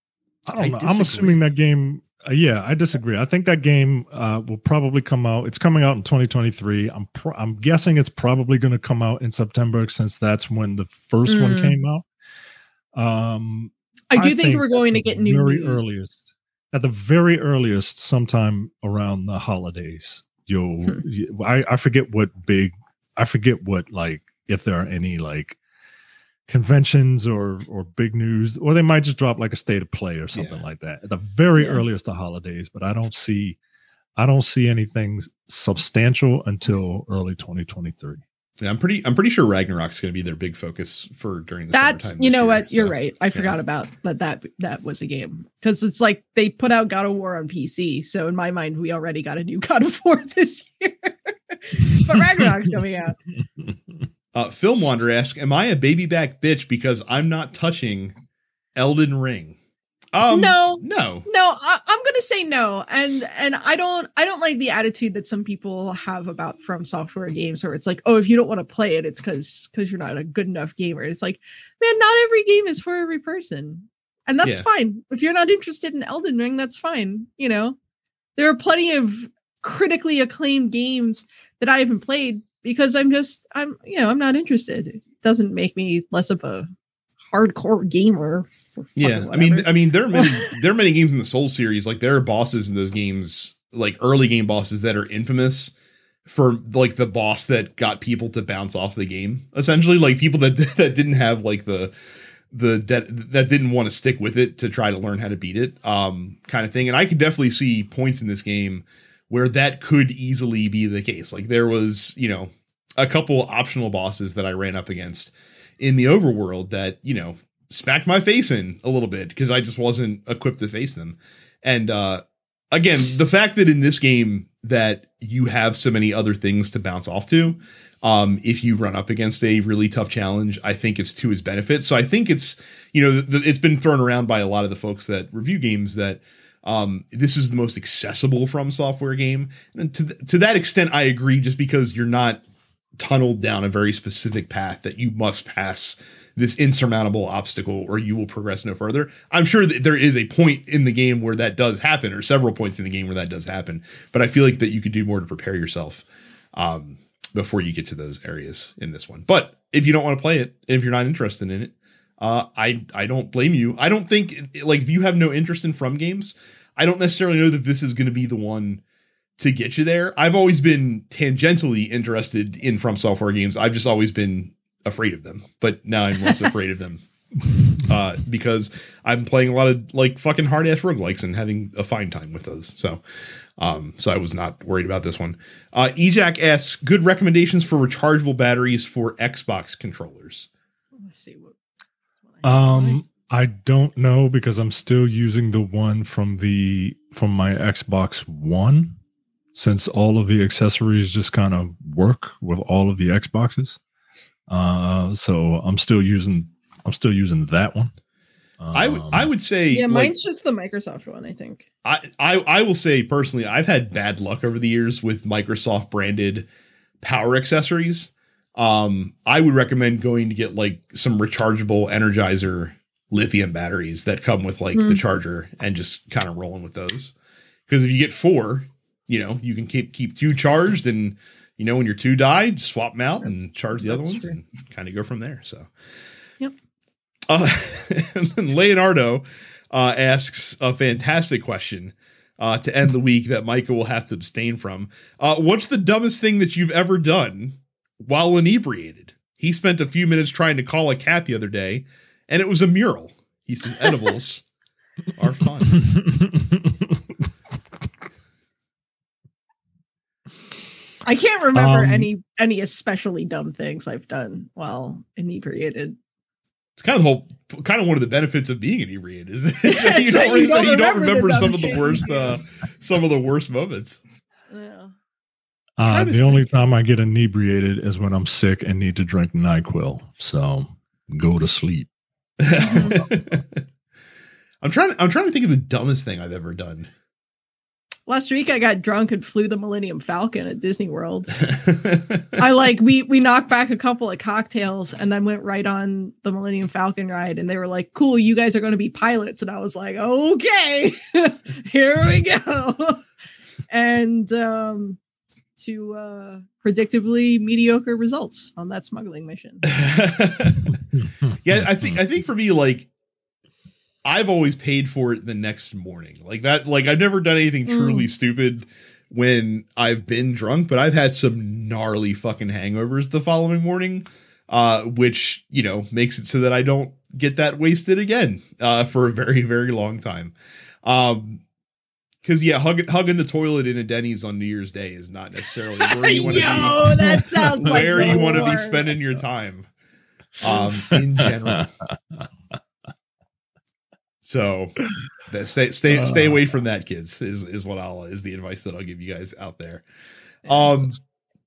I don't I know. Disagree. I'm assuming that game. Uh, yeah, I disagree. I think that game uh, will probably come out. It's coming out in 2023. I'm pr- I'm guessing it's probably going to come out in September since that's when the first mm. one came out. Um, I do I think, think, we're going to get new very news. earliest at the very earliest sometime around the holidays you'll hmm. I, I forget what big I forget what like if there are any like conventions or or big news or they might just drop like a state of play or something yeah. like that at the very yeah. earliest the holidays but I don't see I don't see anything substantial until early 2023 yeah, I'm pretty. I'm pretty sure Ragnarok's going to be their big focus for during the. That's you know year, what you're right. I yeah. forgot about that. That that was a game because it's like they put out God of War on PC. So in my mind, we already got a new [LAUGHS] God of War this year, [LAUGHS] but Ragnarok's coming out. [LAUGHS] Uh, Film Wander asks, "Am I a baby back bitch because I'm not touching Elden Ring?" Um, no, no, no. I, am gonna say no, and and I don't I don't like the attitude that some people have about From Software games, where it's like, oh, if you don't want to play it, it's because because you're not a good enough gamer. It's like, man, not every game is for every person, and that's yeah. fine. If you're not interested in Elden Ring, that's fine. You know, there are plenty of critically acclaimed games that I haven't played because I'm just I'm you know I'm not interested. It doesn't make me less of a hardcore gamer yeah, I mean, I mean, there are many [LAUGHS] there are many games in the Soul series. Like there are bosses in those games, like early game bosses that are infamous for like the boss that got people to bounce off the game. Essentially, like people that [LAUGHS] that didn't have like the the that that didn't want to stick with it to try to learn how to beat it, um, kind of thing. And I could definitely see points in this game where that could easily be the case. Like there was, you know, a couple optional bosses that I ran up against in the overworld that you know smacked my face in a little bit because I just wasn't equipped to face them. And uh again, the fact that in this game that you have so many other things to bounce off to, um, if you run up against a really tough challenge, I think it's to his benefit. So I think it's, you know, th- it's been thrown around by a lot of the folks that review games that um, this is the most accessible from software game. And to, th- to that extent, I agree just because you're not tunneled down a very specific path that you must pass this insurmountable obstacle or you will progress no further. I'm sure that there is a point in the game where that does happen or several points in the game where that does happen, but I feel like that you could do more to prepare yourself um, before you get to those areas in this one. But if you don't want to play it, if you're not interested in it, uh, I I don't blame you. I don't think like if you have no interest in from games, I don't necessarily know that this is going to be the one to get you there. I've always been tangentially interested in from software games. I've just always been afraid of them, but now I'm less [LAUGHS] afraid of them. Uh, because I'm playing a lot of like fucking hard ass roguelikes and having a fine time with those. So, um, so I was not worried about this one. Uh, Ejac asks, good recommendations for rechargeable batteries for Xbox controllers. Let's see what. what I um, I don't know because I'm still using the one from the from my Xbox One, since all of the accessories just kind of work with all of the Xboxes. Uh, so I'm still using I'm still using that one. Um, I would I would say yeah, mine's like, just the Microsoft one. I think I, I I will say personally, I've had bad luck over the years with Microsoft branded power accessories. Um, I would recommend going to get like some rechargeable Energizer lithium batteries that come with like mm. the hmm. charger and just kind of rolling with those. Because if you get four, you know you can keep keep two charged and you know, when your two die, swap them out that's, and charge the other ones true. and kind of go from there. So, yep. Uh, [LAUGHS] Leonardo uh, asks a fantastic question uh, to end the week that Micah will have to abstain from. Uh, what's the dumbest thing that you've ever done while inebriated? He spent a few minutes trying to call a cat the other day, and it was a mural. He says edibles [LAUGHS] are fun. [LAUGHS] I can't remember um, any any especially dumb things I've done while inebriated. It's kind of the whole, kind of one of the benefits of being inebriated is, [LAUGHS] is that [LAUGHS] you don't, you don't, you don't remember, some of the worst, uh, some of the worst moments. Yeah. Uh, the only time I get inebriated is when I'm sick and need to drink Nyquil. So go to sleep. [LAUGHS] I'm trying. I'm trying to think of the dumbest thing I've ever done. Last week I got drunk and flew the Millennium Falcon at Disney World. [LAUGHS] I like we we knocked back a couple of cocktails and then went right on the Millennium Falcon ride and they were like, "Cool, you guys are going to be pilots." And I was like, "Okay. [LAUGHS] Here we go." and um to uh predictably mediocre results on that smuggling mission. [LAUGHS] yeah, I think I think for me like I've always paid for it the next morning. Like that, like I've never done anything mm. truly mm. stupid when I've been drunk, but I've had some gnarly fucking hangovers the following morning, uh, which, you know, makes it so that I don't get that wasted again, uh, for a very, very long time. Um, Cause yeah, hugging hugging the toilet in a Denny's on New Year's Day is not necessarily where you want to [LAUGHS] be. That sounds [LAUGHS] where like you want to be spending your time. Um, in general. [LAUGHS] So stay stay stay away from that, kids. Is is what I'll is the advice that I'll give you guys out there. Um,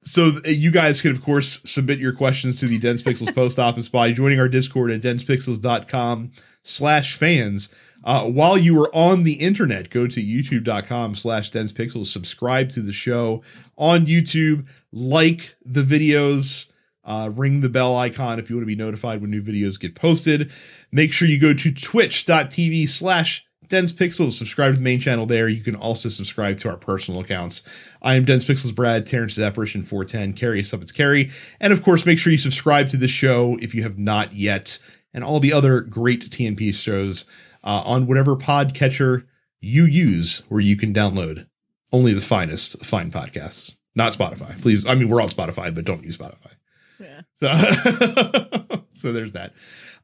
so you guys can of course submit your questions to the Dense Pixels post office by joining our Discord at densepixels.com slash fans. Uh, while you are on the internet, go to youtube.com slash densepixels, subscribe to the show on YouTube, like the videos, uh, ring the bell icon if you want to be notified when new videos get posted. Make sure you go to twitch.tv slash Dense Pixels. Subscribe to the main channel there. You can also subscribe to our personal accounts. I am Dense Pixels Brad, Terrence is Apparition 410, Carrie Subbits Carrie. And of course, make sure you subscribe to the show if you have not yet, and all the other great TNP shows uh, on whatever podcatcher you use where you can download only the finest fine podcasts. not Spotify. Please, I mean we're on Spotify, but don't use Spotify. So, [LAUGHS] so there's that.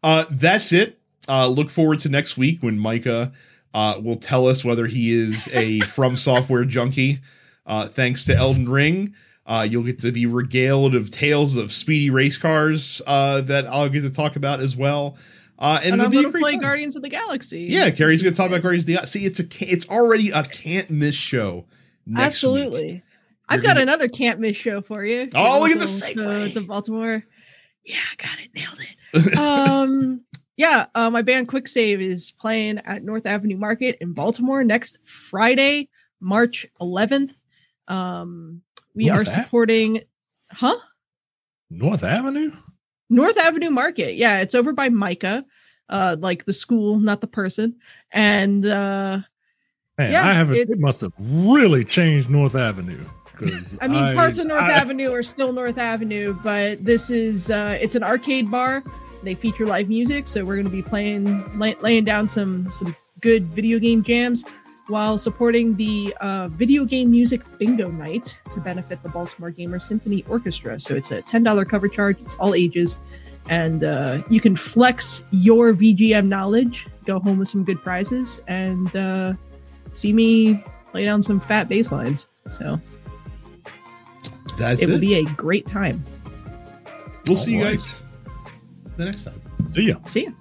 Uh, that's it. Uh, look forward to next week when Micah uh, will tell us whether he is a [LAUGHS] From Software junkie. Uh, thanks to Elden Ring, uh, you'll get to be regaled of tales of speedy race cars uh, that I'll get to talk about as well. Uh, and, And, I'm going to play fun. Guardians of the Galaxy. Yeah, Carrie's going to talk about Guardians of the Galaxy. See, it's a it's already a can't miss show. Next Absolutely. Week. I've got another can't miss show for you. Oh, look at the segue. The, the Baltimore. Yeah, I got it. Nailed it. [LAUGHS] um, yeah, uh, my band Quick Save is playing at North Avenue Market in Baltimore next Friday, March 11th. Um, we North are Ave? supporting, huh? North Avenue. North Avenue Market. Yeah, it's over by Micah, uh, like the school, not the person. And uh, Man, Yeah, I haven't. it- It must have really changed North Avenue. I mean, parts of North I- Avenue are still North Avenue, but this is uh, it's an arcade bar. They feature live music, so we're going to be playing, lay, laying down some some good video game jams while supporting the uh, video game music bingo night to benefit the Baltimore Gamer Symphony Orchestra. So it's a ten dollar cover charge. It's all ages, and uh, you can flex your VGM knowledge, go home with some good prizes, and uh, see me lay down some fat bass lines. So That's it it. will be a great time. we'll see you guys the next time. See ya. See ya.